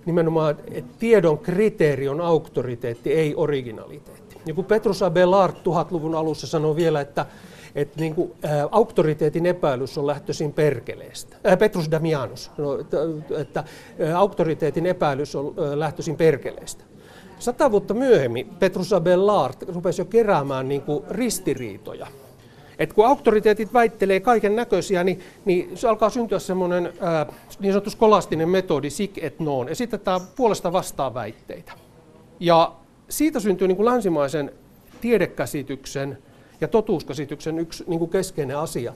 nimenomaan, että tiedon kriteeri on auktoriteetti, ei originaliteetti. Ja kun Petrus Abelard 1000-luvun alussa sanoi vielä, että, että niin kuin, ä, auktoriteetin epäilys on lähtöisin perkeleestä. Ä, Petrus Damianus, no, että, että ä, auktoriteetin epäilys on lähtöisin perkeleestä. Sata vuotta myöhemmin Petrus Abelard rupesi jo keräämään niin kuin ristiriitoja. Et kun auktoriteetit väittelee kaiken näköisiä, niin, niin se alkaa syntyä semmoinen ää, niin sanottu skolastinen metodi, sic et non. Esitetään puolesta vastaan väitteitä. Ja siitä syntyy niin kuin länsimaisen tiedekäsityksen ja totuuskäsityksen yksi niin kuin keskeinen asia.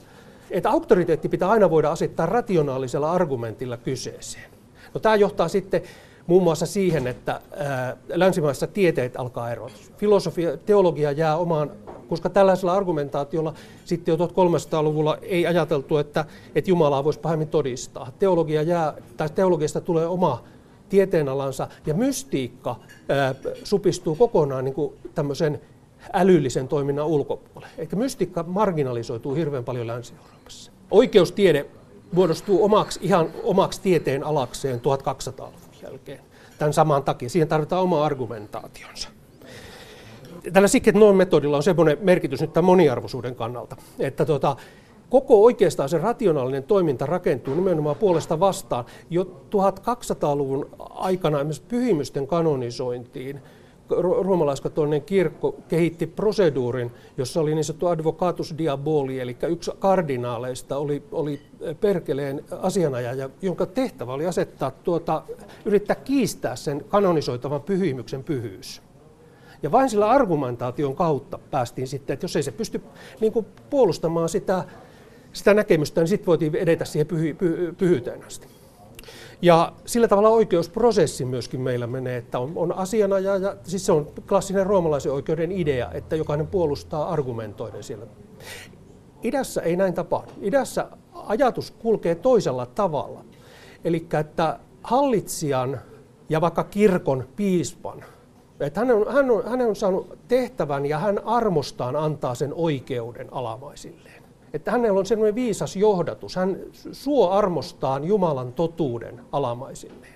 Että auktoriteetti pitää aina voida asettaa rationaalisella argumentilla kyseeseen. No, tämä johtaa sitten muun muassa siihen, että länsimaissa tieteet alkaa erota. Filosofia, teologia jää omaan, koska tällaisella argumentaatiolla sitten jo 1300-luvulla ei ajateltu, että, että Jumalaa voisi pahemmin todistaa. Teologia jää, tai teologiasta tulee oma tieteenalansa ja mystiikka ää, supistuu kokonaan niin kuin tämmöisen älyllisen toiminnan ulkopuolelle. Eikä mystiikka marginalisoituu hirveän paljon Länsi-Euroopassa. Oikeustiede muodostuu omaksi, ihan omaksi tieteen alakseen 1200-luvun jälkeen tämän saman takia. Siihen tarvitaan oma argumentaationsa. Tällä Siket noin metodilla on semmoinen merkitys nyt tämän moniarvoisuuden kannalta, että tota, koko oikeastaan se rationaalinen toiminta rakentuu nimenomaan puolesta vastaan. Jo 1200-luvun aikana esimerkiksi pyhimysten kanonisointiin roomalaiskatolinen kirkko kehitti proseduurin, jossa oli niin sanottu advocatus diaboli, eli yksi kardinaaleista oli, oli perkeleen asianajaja, jonka tehtävä oli asettaa tuota, yrittää kiistää sen kanonisoitavan pyhimyksen pyhyys. Ja vain sillä argumentaation kautta päästiin sitten, että jos ei se pysty niin kuin puolustamaan sitä, sitä näkemystä, niin sitten voitiin edetä siihen pyhy, py, pyhyyteen asti. Ja sillä tavalla oikeusprosessi myöskin meillä menee, että on, on asianajaja, siis se on klassinen roomalaisen oikeuden idea, että jokainen puolustaa argumentoiden siellä. Idässä ei näin tapahdu. Idässä ajatus kulkee toisella tavalla. Eli että hallitsijan ja vaikka kirkon piispan, että hän on, hän, on, hän on saanut tehtävän ja hän armostaan antaa sen oikeuden alamaisilleen että hänellä on sellainen viisas johdatus. Hän suo armostaan Jumalan totuuden alamaisilleen.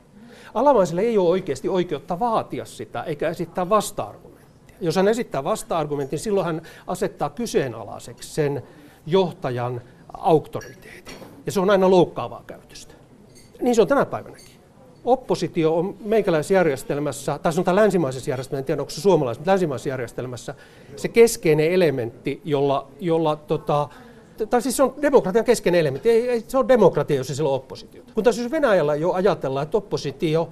Alamaisille ei ole oikeasti oikeutta vaatia sitä eikä esittää vasta-argumenttia. Jos hän esittää vasta-argumentin, silloin hän asettaa kyseenalaiseksi sen johtajan auktoriteetin. Ja se on aina loukkaavaa käytöstä. Niin se on tänä päivänäkin. Oppositio on meikäläisjärjestelmässä, tai sanotaan länsimaisessa järjestelmässä, en tiedä onko se suomalaisessa, mutta länsimaisessa järjestelmässä, se keskeinen elementti, jolla, jolla tota, tai siis se on demokratian keskeinen elementti. Ei, ei, se on demokratia, jos ei sillä ole oppositiota. Kun taas jos Venäjällä jo ajatellaan, että oppositio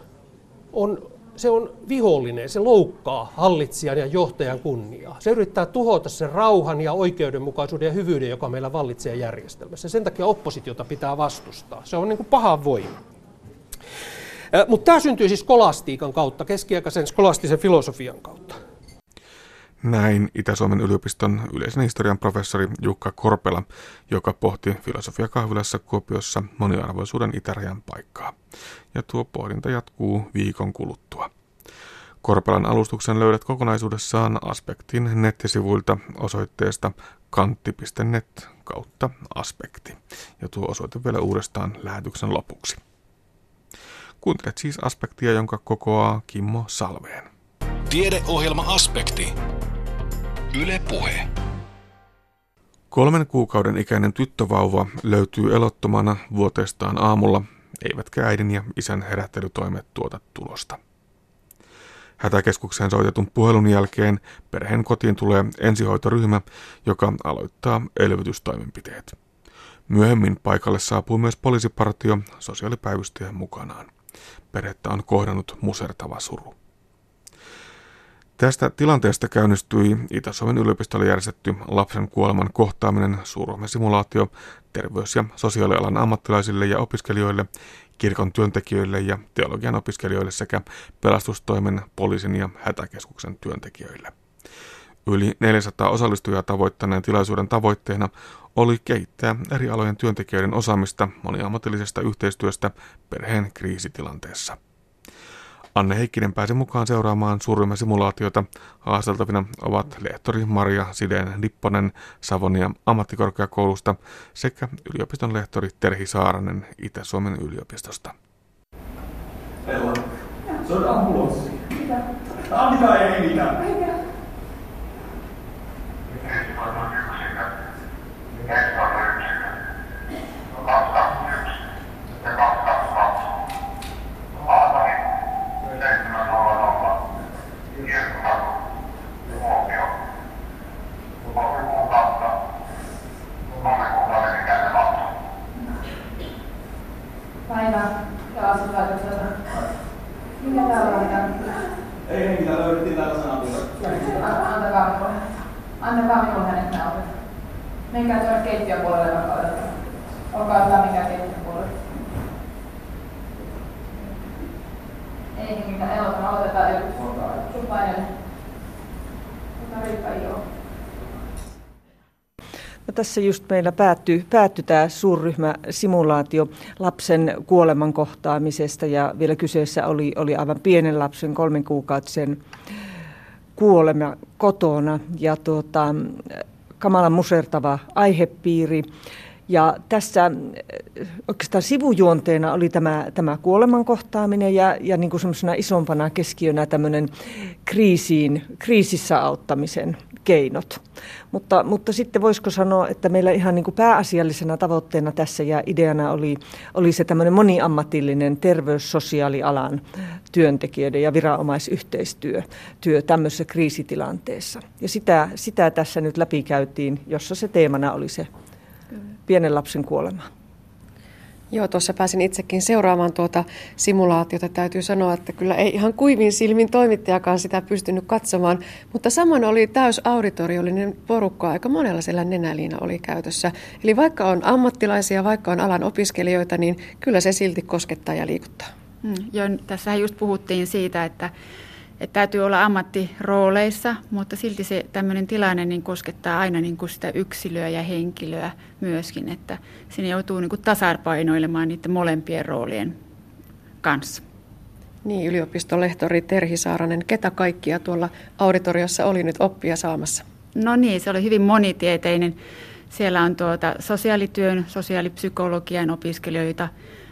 on, se on vihollinen, se loukkaa hallitsijan ja johtajan kunniaa. Se yrittää tuhota sen rauhan ja oikeudenmukaisuuden ja hyvyyden, joka meillä vallitsee järjestelmässä. Sen takia oppositiota pitää vastustaa. Se on niin kuin paha voima. Mutta tämä syntyy siis skolastiikan kautta, keskiaikaisen skolastisen filosofian kautta. Näin Itä-Suomen yliopiston yleisen historian professori Jukka Korpela, joka pohti filosofiakahvilassa Kuopiossa moniarvoisuuden itärajan paikkaa. Ja tuo pohdinta jatkuu viikon kuluttua. Korpelan alustuksen löydät kokonaisuudessaan aspektin nettisivuilta osoitteesta kantti.net kautta aspekti. Ja tuo osoite vielä uudestaan lähetyksen lopuksi. Kuuntelet siis aspektia, jonka kokoaa Kimmo Salveen. Tiedeohjelma Aspekti. Yle Puhe. Kolmen kuukauden ikäinen tyttövauva löytyy elottomana vuotestaan aamulla, eivätkä äidin ja isän herättelytoimet tuota tulosta. Hätäkeskukseen soitetun puhelun jälkeen perheen kotiin tulee ensihoitoryhmä, joka aloittaa elvytystoimenpiteet. Myöhemmin paikalle saapuu myös poliisipartio sosiaalipäivystäjän mukanaan. Perhettä on kohdannut musertava suru. Tästä tilanteesta käynnistyi Itä-Suomen yliopistolla järjestetty lapsen kuoleman kohtaaminen simulaatio terveys- ja sosiaalialan ammattilaisille ja opiskelijoille, kirkon työntekijöille ja teologian opiskelijoille sekä pelastustoimen, poliisin ja hätäkeskuksen työntekijöille. Yli 400 osallistujaa tavoittaneen tilaisuuden tavoitteena oli kehittää eri alojen työntekijöiden osaamista moniammatillisesta yhteistyöstä perheen kriisitilanteessa. Anne Heikkinen pääsi mukaan seuraamaan simulaatiota. Haasteltavina ovat lehtori Maria Sideen Lipponen Savonia ammattikorkeakoulusta sekä yliopiston lehtori Terhi Saaranen Itä-Suomen yliopistosta. Sodan ulos. Mitä? Annika ei mitään. päivää ja asukkaita Mikä täällä on? Ei henkilö löydettiin täällä sanapilla. Antakaa minulle. Antakaa minulle hänet naurata. Menkää tuonne keittiöpuolelle vapaudelle. Olkaa hyvä, mikä keittiöpuolelle. Ei henkilö, elotan, aloitetaan elvytys. Olkaa hyvä. Painelle. Mutta riippaa joo. Eikä. tässä just meillä päättyi, päättyi tämä suurryhmäsimulaatio lapsen kuoleman kohtaamisesta ja vielä kyseessä oli, oli aivan pienen lapsen kolmen kuukautisen kuolema kotona ja tuota, kamalan musertava aihepiiri. Ja tässä oikeastaan sivujuonteena oli tämä, tämä kuoleman kohtaaminen ja, ja niin kuin isompana keskiönä tämmöinen kriisiin, kriisissä auttamisen keinot. Mutta, mutta sitten voisiko sanoa, että meillä ihan niin kuin pääasiallisena tavoitteena tässä ja ideana oli, oli se tämmöinen moniammatillinen terveyssosiaalialan työntekijöiden ja viranomaisyhteistyö työ tämmöisessä kriisitilanteessa. Ja sitä, sitä tässä nyt läpikäytiin, jossa se teemana oli se pienen lapsen kuolema. Joo, tuossa pääsin itsekin seuraamaan tuota simulaatiota. Täytyy sanoa, että kyllä ei ihan kuivin silmin toimittajakaan sitä pystynyt katsomaan. Mutta samoin oli täys auditoriollinen porukka, aika monella siellä nenäliina oli käytössä. Eli vaikka on ammattilaisia, vaikka on alan opiskelijoita, niin kyllä se silti koskettaa ja liikuttaa. Mm, joo, tässähän just puhuttiin siitä, että että täytyy olla ammattirooleissa, mutta silti se tämmöinen tilanne niin koskettaa aina niin kuin sitä yksilöä ja henkilöä myöskin, että sinne joutuu niin kuin tasapainoilemaan niiden molempien roolien kanssa. Niin, yliopistolehtori Terhi Saaranen, ketä kaikkia tuolla auditoriossa oli nyt oppia saamassa? No niin, se oli hyvin monitieteinen. Siellä on tuota sosiaalityön, sosiaalipsykologian opiskelijoita,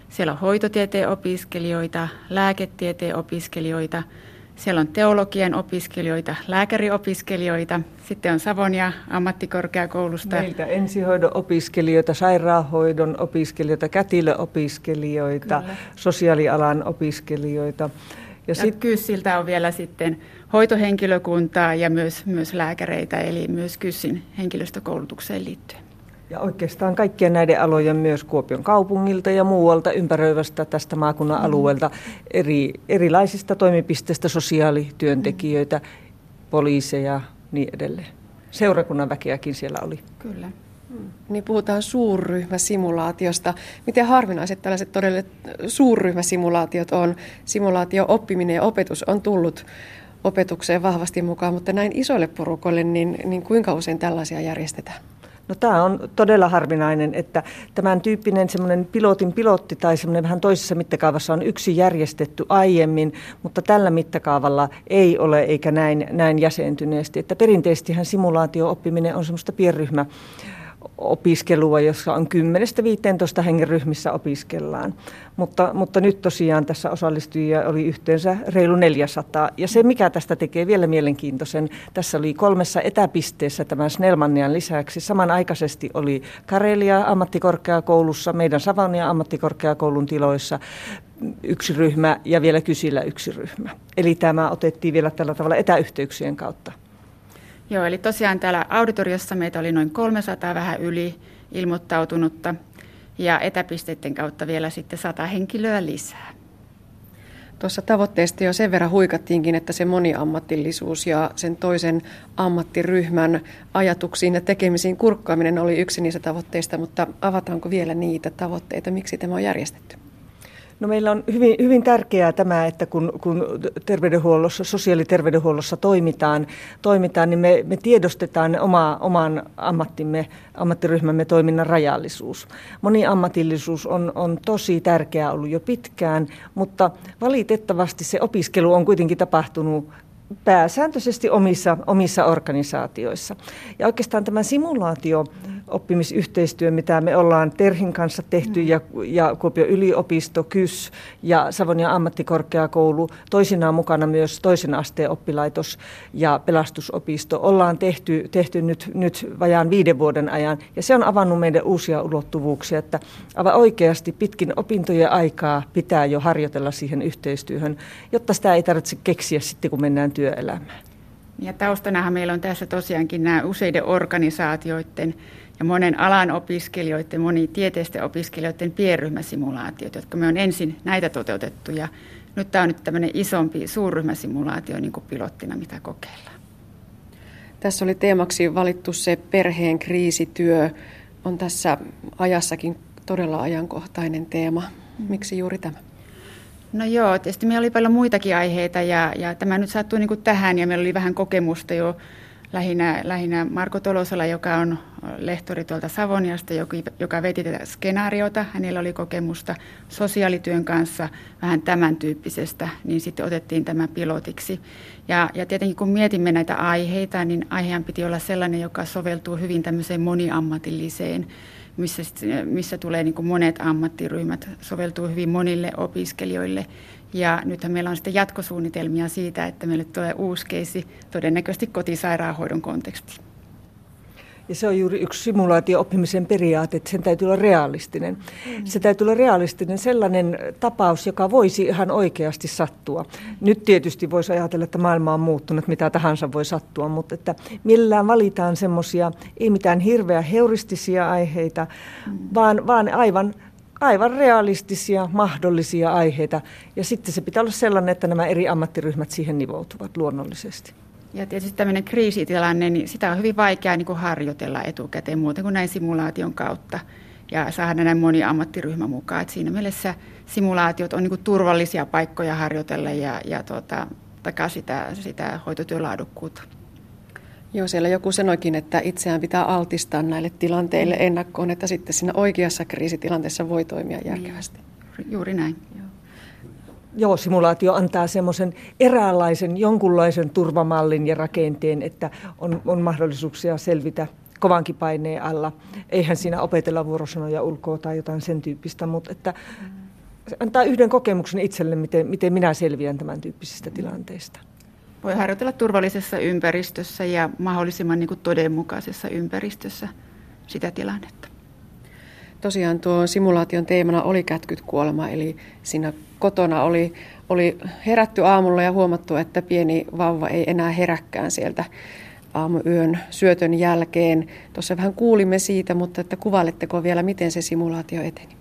siellä on hoitotieteen opiskelijoita, lääketieteen opiskelijoita – siellä on teologian opiskelijoita, lääkäriopiskelijoita, sitten on Savonia ammattikorkeakoulusta. Meiltä ensihoidon opiskelijoita, sairaanhoidon opiskelijoita, kätilöopiskelijoita, Kyllä. sosiaalialan opiskelijoita. Ja, ja sit... Kyssiltä on vielä sitten hoitohenkilökuntaa ja myös, myös lääkäreitä, eli myös Kyssin henkilöstökoulutukseen liittyen. Ja oikeastaan kaikkien näiden alojen myös Kuopion kaupungilta ja muualta ympäröivästä tästä maakunnan mm. alueelta eri, erilaisista toimipisteistä sosiaalityöntekijöitä, poliiseja niin edelleen. Seurakunnan väkeäkin siellä oli. Kyllä. Niin puhutaan suurryhmäsimulaatiosta. Miten harvinaiset tällaiset todella suurryhmäsimulaatiot on? Simulaatio, oppiminen ja opetus on tullut opetukseen vahvasti mukaan, mutta näin isoille porukoille, niin, niin kuinka usein tällaisia järjestetään? No tämä on todella harvinainen, että tämän tyyppinen semmoinen pilotin pilotti tai semmoinen vähän toisessa mittakaavassa on yksi järjestetty aiemmin, mutta tällä mittakaavalla ei ole eikä näin, näin jäsentyneesti. Että perinteisestihän simulaatio-oppiminen on semmoista pienryhmä opiskelua, jossa on 10-15 hengen ryhmissä opiskellaan. Mutta, mutta nyt tosiaan tässä osallistujia oli yhteensä reilu 400. Ja se, mikä tästä tekee vielä mielenkiintoisen, tässä oli kolmessa etäpisteessä tämän Snellmannian lisäksi. Samanaikaisesti oli Karelia ammattikorkeakoulussa, meidän Savonia ammattikorkeakoulun tiloissa yksi ryhmä ja vielä Kysillä yksi ryhmä. Eli tämä otettiin vielä tällä tavalla etäyhteyksien kautta. Joo, eli tosiaan täällä auditoriossa meitä oli noin 300 vähän yli ilmoittautunutta ja etäpisteiden kautta vielä sitten 100 henkilöä lisää. Tuossa tavoitteesta jo sen verran huikattiinkin, että se moniammatillisuus ja sen toisen ammattiryhmän ajatuksiin ja tekemisiin kurkkaaminen oli yksi niistä tavoitteista, mutta avataanko vielä niitä tavoitteita, miksi tämä on järjestetty? No meillä on hyvin, hyvin tärkeää tämä, että kun, kun terveydenhuollossa, sosiaaliterveydenhuollossa toimitaan, toimitaan niin me, me tiedostetaan oma, oman ammattimme, ammattiryhmämme toiminnan rajallisuus. Moniammatillisuus on, on tosi tärkeää ollut jo pitkään, mutta valitettavasti se opiskelu on kuitenkin tapahtunut pääsääntöisesti omissa, omissa organisaatioissa. Ja oikeastaan tämä simulaatio oppimisyhteistyö, mitä me ollaan Terhin kanssa tehty ja, ja Kuopion yliopisto, KYS ja Savonia ammattikorkeakoulu, toisinaan mukana myös toisen asteen oppilaitos ja pelastusopisto, ollaan tehty, tehty nyt, nyt vajaan viiden vuoden ajan. Ja se on avannut meille uusia ulottuvuuksia, että aivan oikeasti pitkin opintojen aikaa pitää jo harjoitella siihen yhteistyöhön, jotta sitä ei tarvitse keksiä sitten, kun mennään työelämään. Ja taustanahan meillä on tässä tosiaankin nämä useiden organisaatioiden ja monen alan opiskelijoiden, moni tieteisten opiskelijoiden pienryhmäsimulaatiot, jotka me on ensin näitä toteutettu ja nyt tämä on nyt tämmöinen isompi suurryhmäsimulaatio niin kuin pilottina, mitä kokeillaan. Tässä oli teemaksi valittu se perheen kriisityö. On tässä ajassakin todella ajankohtainen teema. Miksi juuri tämä? No joo, tietysti meillä oli paljon muitakin aiheita ja, ja tämä nyt sattui niin kuin tähän ja meillä oli vähän kokemusta jo lähinnä, lähinnä Marko Tolosala, joka on lehtori tuolta Savoniasta, joka, veti tätä skenaariota. Hänellä oli kokemusta sosiaalityön kanssa vähän tämän tyyppisestä, niin sitten otettiin tämä pilotiksi. Ja, ja tietenkin kun mietimme näitä aiheita, niin aiheen piti olla sellainen, joka soveltuu hyvin tämmöiseen moniammatilliseen missä, missä tulee niin monet ammattiryhmät, soveltuu hyvin monille opiskelijoille. Ja nythän meillä on sitten jatkosuunnitelmia siitä, että meille tulee uusi keisi todennäköisesti kotisairaanhoidon konteksti. Ja se on juuri yksi simulaatio-oppimisen periaate, että sen täytyy olla realistinen. Mm. Se täytyy olla realistinen sellainen tapaus, joka voisi ihan oikeasti sattua. Nyt tietysti voisi ajatella, että maailma on muuttunut, mitä tahansa voi sattua, mutta että millään valitaan semmoisia, ei mitään hirveä heuristisia aiheita, mm. vaan, vaan aivan aivan realistisia, mahdollisia aiheita. Ja sitten se pitää olla sellainen, että nämä eri ammattiryhmät siihen nivoutuvat luonnollisesti. Ja tietysti tämmöinen kriisitilanne, niin sitä on hyvin vaikea niin kuin harjoitella etukäteen muuten kuin näin simulaation kautta ja saada näin moni ammattiryhmä mukaan. Et siinä mielessä simulaatiot on niin kuin turvallisia paikkoja harjoitella ja, ja tuota, takaa sitä, sitä hoitotyölaadukkuutta. Joo, siellä joku sanoikin, että itseään pitää altistaa näille tilanteille mm. ennakkoon, että sitten siinä oikeassa kriisitilanteessa voi toimia järkevästi. Juuri näin. Joo, simulaatio antaa semmoisen eräänlaisen, jonkunlaisen turvamallin ja rakenteen, että on, on mahdollisuuksia selvitä kovankin paineen alla. Eihän siinä opetella vuorosanoja ulkoa tai jotain sen tyyppistä, mutta että se antaa yhden kokemuksen itselle, miten, miten minä selviän tämän tyyppisistä tilanteista. Voi harjoitella turvallisessa ympäristössä ja mahdollisimman niin kuin todenmukaisessa ympäristössä sitä tilannetta. Tosiaan tuo simulaation teemana oli kätkyt kuolema, eli siinä kotona oli, oli herätty aamulla ja huomattu, että pieni vauva ei enää heräkkään sieltä aamuyön syötön jälkeen. Tuossa vähän kuulimme siitä, mutta että kuvailetteko vielä, miten se simulaatio eteni?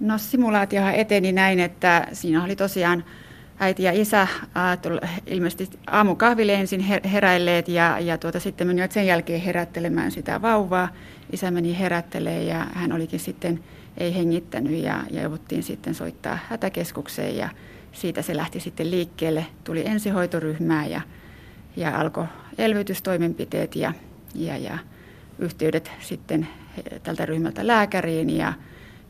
No simulaatiohan eteni näin, että siinä oli tosiaan äiti ja isä äh, ilmeisesti aamukahville ensin heräilleet ja, ja tuota, sitten menivät sen jälkeen herättelemään sitä vauvaa. Isä meni herättelemään ja hän olikin sitten ei hengittänyt ja, ja jouduttiin sitten soittaa hätäkeskukseen ja siitä se lähti sitten liikkeelle. Tuli ensihoitoryhmää ja, ja alkoi elvytystoimenpiteet ja, ja, ja yhteydet sitten tältä ryhmältä lääkäriin ja,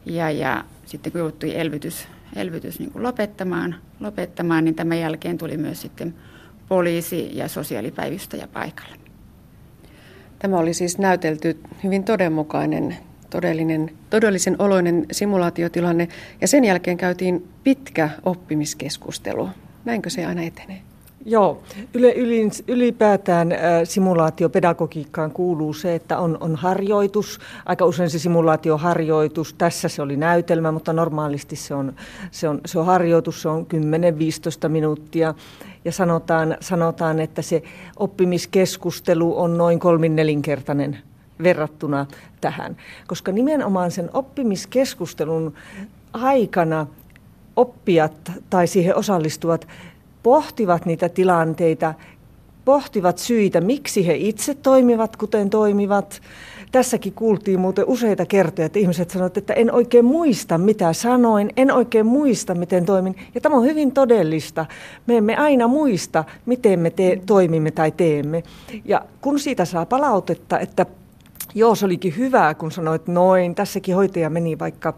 ja, ja sitten kun joutui elvytys, elvytys niin kuin lopettamaan, lopettamaan, niin tämän jälkeen tuli myös sitten poliisi ja sosiaalipäivystäjä paikalle. Tämä oli siis näytelty hyvin todenmukainen, todellinen, todellisen oloinen simulaatiotilanne ja sen jälkeen käytiin pitkä oppimiskeskustelu. Näinkö se aina etenee? Joo, yle, ylipäätään simulaatiopedagogiikkaan kuuluu se, että on, on harjoitus. Aika usein se simulaatioharjoitus, tässä se oli näytelmä, mutta normaalisti se on, se on, se on harjoitus, se on 10-15 minuuttia. Ja sanotaan, sanotaan, että se oppimiskeskustelu on noin kolmin nelinkertainen verrattuna tähän. Koska nimenomaan sen oppimiskeskustelun aikana oppijat tai siihen osallistuvat pohtivat niitä tilanteita, pohtivat syitä, miksi he itse toimivat, kuten toimivat. Tässäkin kuultiin muuten useita kertoja, että ihmiset sanoivat, että en oikein muista, mitä sanoin, en oikein muista, miten toimin. Ja tämä on hyvin todellista. Me emme aina muista, miten me te- toimimme tai teemme. Ja kun siitä saa palautetta, että joo, se olikin hyvää, kun sanoit noin, tässäkin hoitaja meni vaikka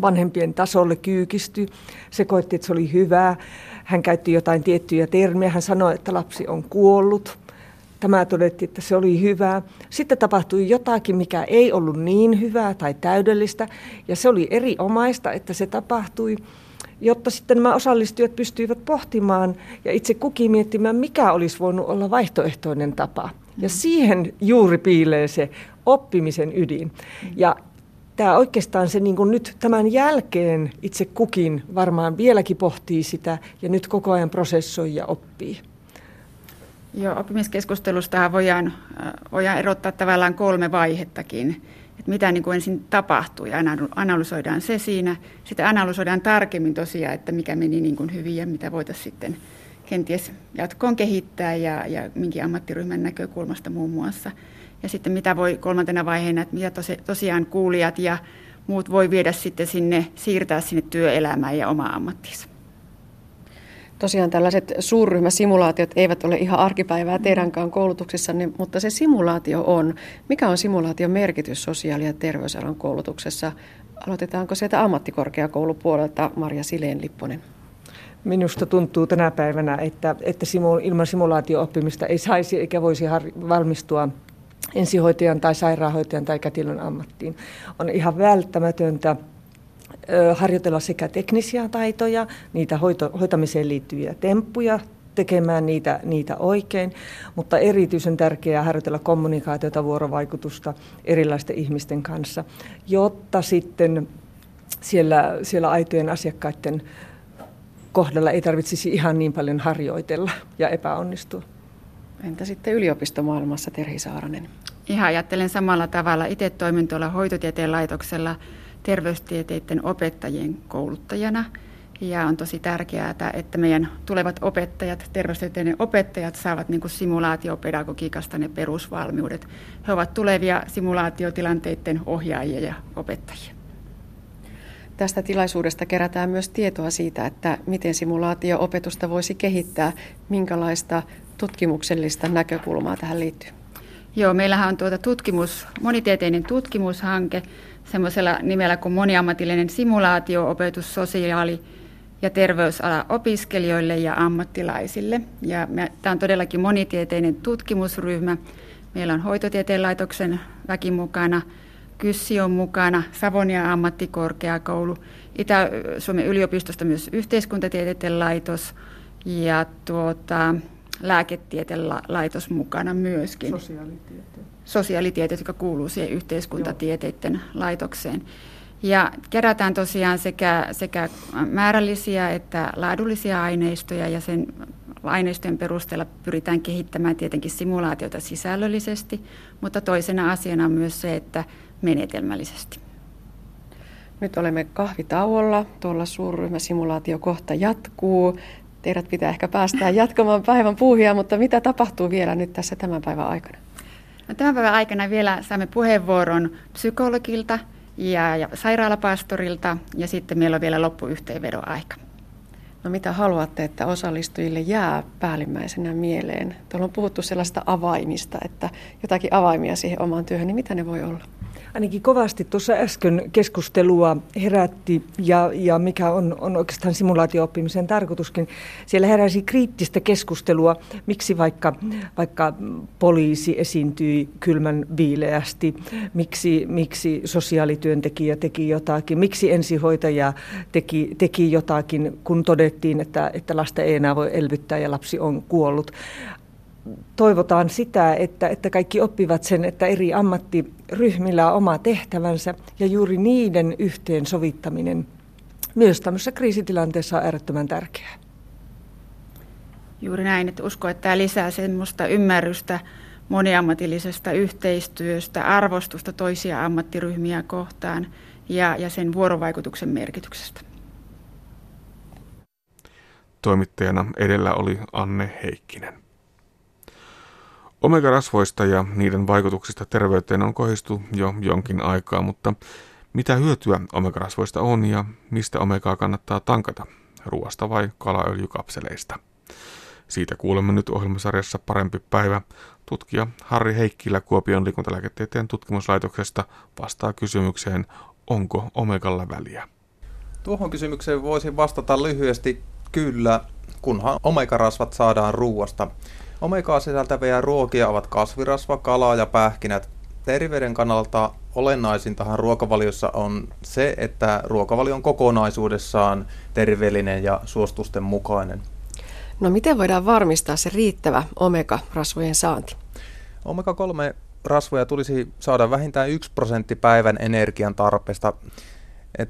vanhempien tasolle kyykisty, se koitti, että se oli hyvää hän käytti jotain tiettyjä termejä. Hän sanoi, että lapsi on kuollut. Tämä todettiin, että se oli hyvää. Sitten tapahtui jotakin, mikä ei ollut niin hyvää tai täydellistä. Ja se oli erinomaista, että se tapahtui, jotta sitten nämä osallistujat pystyivät pohtimaan ja itse kukin miettimään, mikä olisi voinut olla vaihtoehtoinen tapa. Ja siihen juuri piilee se oppimisen ydin. Ja tämä oikeastaan se niin nyt tämän jälkeen itse kukin varmaan vieläkin pohtii sitä ja nyt koko ajan prosessoi ja oppii. Joo, oppimiskeskustelusta voidaan, äh, voidaan erottaa tavallaan kolme vaihettakin. Että mitä niin kuin ensin tapahtuu ja analysoidaan se siinä. Sitten analysoidaan tarkemmin tosiaan, että mikä meni niin kuin hyvin ja mitä voitaisiin sitten kenties jatkoon kehittää ja, ja minkin ammattiryhmän näkökulmasta muun muassa. Ja sitten mitä voi kolmantena vaiheena, että mitä tosi, tosiaan kuulijat ja muut voi viedä sitten sinne, siirtää sinne työelämään ja omaa ammattiinsa. Tosiaan tällaiset suurryhmäsimulaatiot eivät ole ihan arkipäivää teidänkään koulutuksessanne, mutta se simulaatio on. Mikä on simulaation merkitys sosiaali- ja terveysalan koulutuksessa? Aloitetaanko sieltä ammattikorkeakoulupuolelta Maria Sileen-Lipponen? Minusta tuntuu tänä päivänä, että, että ilman simulaatio-oppimista ei saisi eikä voisi valmistua ensihoitajan tai sairaanhoitajan tai kätilön ammattiin. On ihan välttämätöntä harjoitella sekä teknisiä taitoja, niitä hoito, hoitamiseen liittyviä temppuja, tekemään niitä, niitä oikein, mutta erityisen tärkeää harjoitella kommunikaatiota, vuorovaikutusta erilaisten ihmisten kanssa, jotta sitten siellä, siellä aitojen asiakkaiden kohdalla ei tarvitsisi ihan niin paljon harjoitella ja epäonnistua. Entä sitten yliopistomaailmassa, Terhi Saaranen? Ihan ajattelen samalla tavalla. Itse toimin tuolla hoitotieteen laitoksella terveystieteiden opettajien kouluttajana. Ja on tosi tärkeää, että meidän tulevat opettajat, terveystieteiden opettajat saavat niin kuin simulaatiopedagogiikasta ne perusvalmiudet. He ovat tulevia simulaatiotilanteiden ohjaajia ja opettajia. Tästä tilaisuudesta kerätään myös tietoa siitä, että miten simulaatio-opetusta voisi kehittää, minkälaista tutkimuksellista näkökulmaa tähän liittyy. Joo, meillähän on tuota tutkimus, monitieteinen tutkimushanke semmoisella nimellä kuin moniammatillinen simulaatio-opetus sosiaali- ja terveysala opiskelijoille ja ammattilaisille. Ja tämä on todellakin monitieteinen tutkimusryhmä. Meillä on hoitotieteen laitoksen väki mukana, Kyssi on mukana, Savonia ammattikorkeakoulu, Itä-Suomen yliopistosta myös yhteiskuntatieteiden laitos ja tuota, lääketieteen laitos mukana myöskin. Sosiaalitieteet. Sosiaalitieteet, jotka kuuluu siihen yhteiskuntatieteiden Joo. laitokseen. Ja kerätään tosiaan sekä, sekä määrällisiä että laadullisia aineistoja ja sen aineistojen perusteella pyritään kehittämään tietenkin simulaatiota sisällöllisesti, mutta toisena asiana on myös se, että menetelmällisesti. Nyt olemme kahvitauolla. Tuolla suurryhmäsimulaatio kohta jatkuu. Teidät pitää ehkä päästää jatkamaan päivän puuhia, mutta mitä tapahtuu vielä nyt tässä tämän päivän aikana? No, tämän päivän aikana vielä saamme puheenvuoron psykologilta ja, ja sairaalapastorilta ja sitten meillä on vielä loppuyhteenvedon aika. No mitä haluatte, että osallistujille jää päällimmäisenä mieleen? Tuolla on puhuttu sellaista avaimista, että jotakin avaimia siihen omaan työhön, niin mitä ne voi olla? Ainakin kovasti tuossa äsken keskustelua herätti ja, ja mikä on, on oikeastaan simulaatio-oppimisen tarkoituskin. Siellä heräsi kriittistä keskustelua, miksi vaikka, vaikka poliisi esiintyi kylmän viileästi, miksi, miksi sosiaalityöntekijä teki jotakin, miksi ensihoitaja teki, teki jotakin, kun todettiin, että, että lasta ei enää voi elvyttää ja lapsi on kuollut toivotaan sitä, että, että kaikki oppivat sen, että eri ammattiryhmillä on oma tehtävänsä ja juuri niiden yhteensovittaminen myös tämmöisessä kriisitilanteessa on äärettömän tärkeää. Juuri näin, että usko, että tämä lisää semmoista ymmärrystä moniammatillisesta yhteistyöstä, arvostusta toisia ammattiryhmiä kohtaan ja, ja sen vuorovaikutuksen merkityksestä. Toimittajana edellä oli Anne Heikkinen. Omega-rasvoista ja niiden vaikutuksista terveyteen on kohistu jo jonkin aikaa, mutta mitä hyötyä omega-rasvoista on ja mistä omegaa kannattaa tankata, ruoasta vai kalaöljykapseleista? Siitä kuulemme nyt ohjelmasarjassa Parempi päivä. Tutkija Harri Heikkilä Kuopion liikuntalääketieteen tutkimuslaitoksesta vastaa kysymykseen, onko omegalla väliä? Tuohon kysymykseen voisin vastata lyhyesti kyllä, kunhan omegarasvat saadaan ruuasta. Omegaa sisältäviä ruokia ovat kasvirasva, kala ja pähkinät. Terveyden kannalta olennaisintahan ruokavaliossa on se, että ruokavalio on kokonaisuudessaan terveellinen ja suostusten mukainen. No miten voidaan varmistaa se riittävä omega-rasvojen saanti? Omega-3 rasvoja tulisi saada vähintään 1 prosentti päivän energian tarpeesta.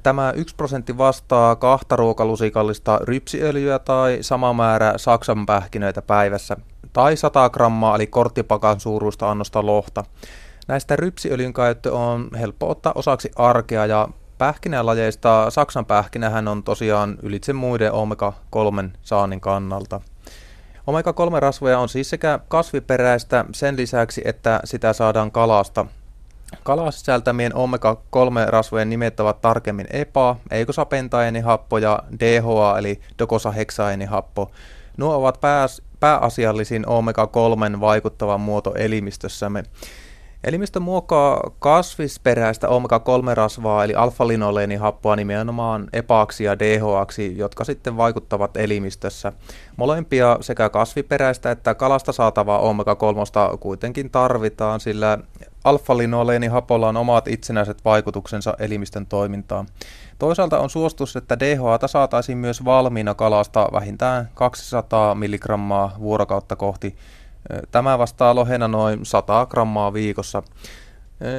Tämä 1 prosentti vastaa kahta ruokalusikallista rypsiöljyä tai sama määrä saksanpähkinöitä päivässä – tai 100 grammaa eli korttipakan suuruista annosta lohta. Näistä rypsiöljyn käyttö on helppo ottaa osaksi arkea ja pähkinälajeista Saksan pähkinähän on tosiaan ylitse muiden omega-3 saannin kannalta. Omega-3-rasvoja on siis sekä kasviperäistä sen lisäksi, että sitä saadaan kalasta. Kalaa sisältämien omega-3-rasvojen nimet ovat tarkemmin EPA, eikosapentaenihappo ja DHA eli dokosaheksaenihappo. Nuo ovat pääs, pääasiallisin omega-3 vaikuttava muoto elimistössämme. Elimistö muokkaa kasvisperäistä omega-3-rasvaa eli alfa-linoleenihappoa nimenomaan epaaksi ja DHAksi, jotka sitten vaikuttavat elimistössä. Molempia sekä kasviperäistä että kalasta saatavaa omega-3 kuitenkin tarvitaan, sillä alfa-linoleenihapolla on omat itsenäiset vaikutuksensa elimistön toimintaan. Toisaalta on suostus, että DHA saataisiin myös valmiina kalasta vähintään 200 mg vuorokautta kohti. Tämä vastaa lohena noin 100 grammaa viikossa.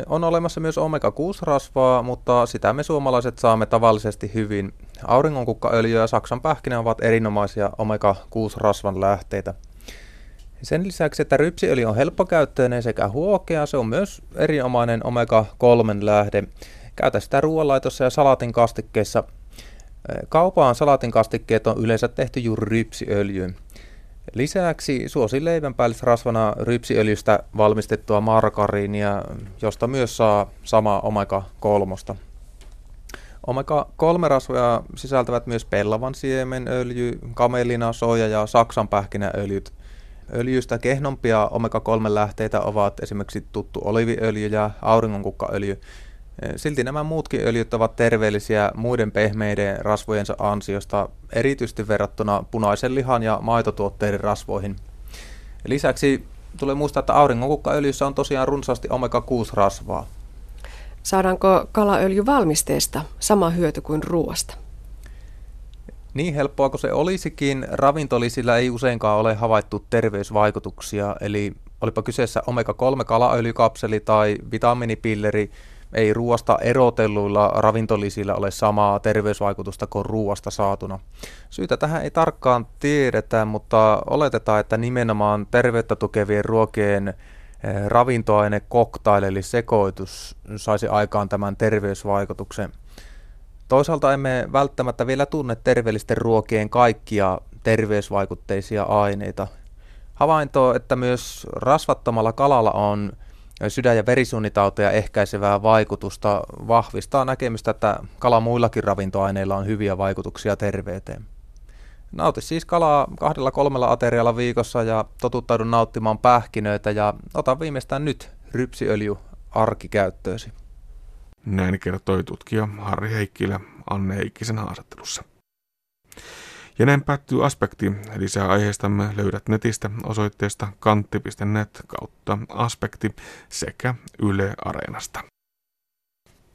On olemassa myös omega-6-rasvaa, mutta sitä me suomalaiset saamme tavallisesti hyvin. Auringonkukkaöljy ja saksan pähkinä ovat erinomaisia omega-6-rasvan lähteitä. Sen lisäksi, että rypsiöljy on helppokäyttöinen sekä huokea, se on myös erinomainen omega-3 lähde. Käytä sitä ruoanlaitossa ja salatin kastikkeissa. Kaupaan salatin kastikkeet on yleensä tehty juuri rypsiöljyyn. Lisäksi suosi leivänpäällisrasvana rypsiöljystä valmistettua margariinia, josta myös saa sama omega-3. Omega-3-rasvoja sisältävät myös pellavan siemenöljy, kamelina, soja ja saksanpähkinäöljyt – Öljystä kehnompia omega-3-lähteitä ovat esimerkiksi tuttu oliviöljy ja auringonkukkaöljy. Silti nämä muutkin öljyt ovat terveellisiä muiden pehmeiden rasvojensa ansiosta, erityisesti verrattuna punaisen lihan ja maitotuotteiden rasvoihin. Lisäksi tulee muistaa, että auringonkukkaöljyssä on tosiaan runsaasti omega-6-rasvaa. Saadaanko kalaöljy valmisteesta sama hyöty kuin ruoasta? Niin helppoa kuin se olisikin, ravintolisillä ei useinkaan ole havaittu terveysvaikutuksia, eli olipa kyseessä omega-3 kalaöljykapseli tai vitamiinipilleri, ei ruoasta erotelluilla ravintolisillä ole samaa terveysvaikutusta kuin ruoasta saatuna. Syytä tähän ei tarkkaan tiedetä, mutta oletetaan, että nimenomaan terveyttä tukevien ruokien eh, ravintoaine cocktail eli sekoitus saisi aikaan tämän terveysvaikutuksen. Toisaalta emme välttämättä vielä tunne terveellisten ruokien kaikkia terveysvaikutteisia aineita. Havainto, että myös rasvattomalla kalalla on sydän- ja verisuonitauteja ehkäisevää vaikutusta, vahvistaa näkemystä, että kala muillakin ravintoaineilla on hyviä vaikutuksia terveyteen. Nauti siis kalaa kahdella kolmella aterialla viikossa ja totuttaudun nauttimaan pähkinöitä ja ota viimeistään nyt rypsiöljy arkikäyttöösi. Näin kertoi tutkija Harri Heikkilä Anne Heikkisen haastattelussa. Ja näin päättyy aspekti. Lisää aiheistamme löydät netistä osoitteesta kantti.net kautta aspekti sekä Yle Areenasta.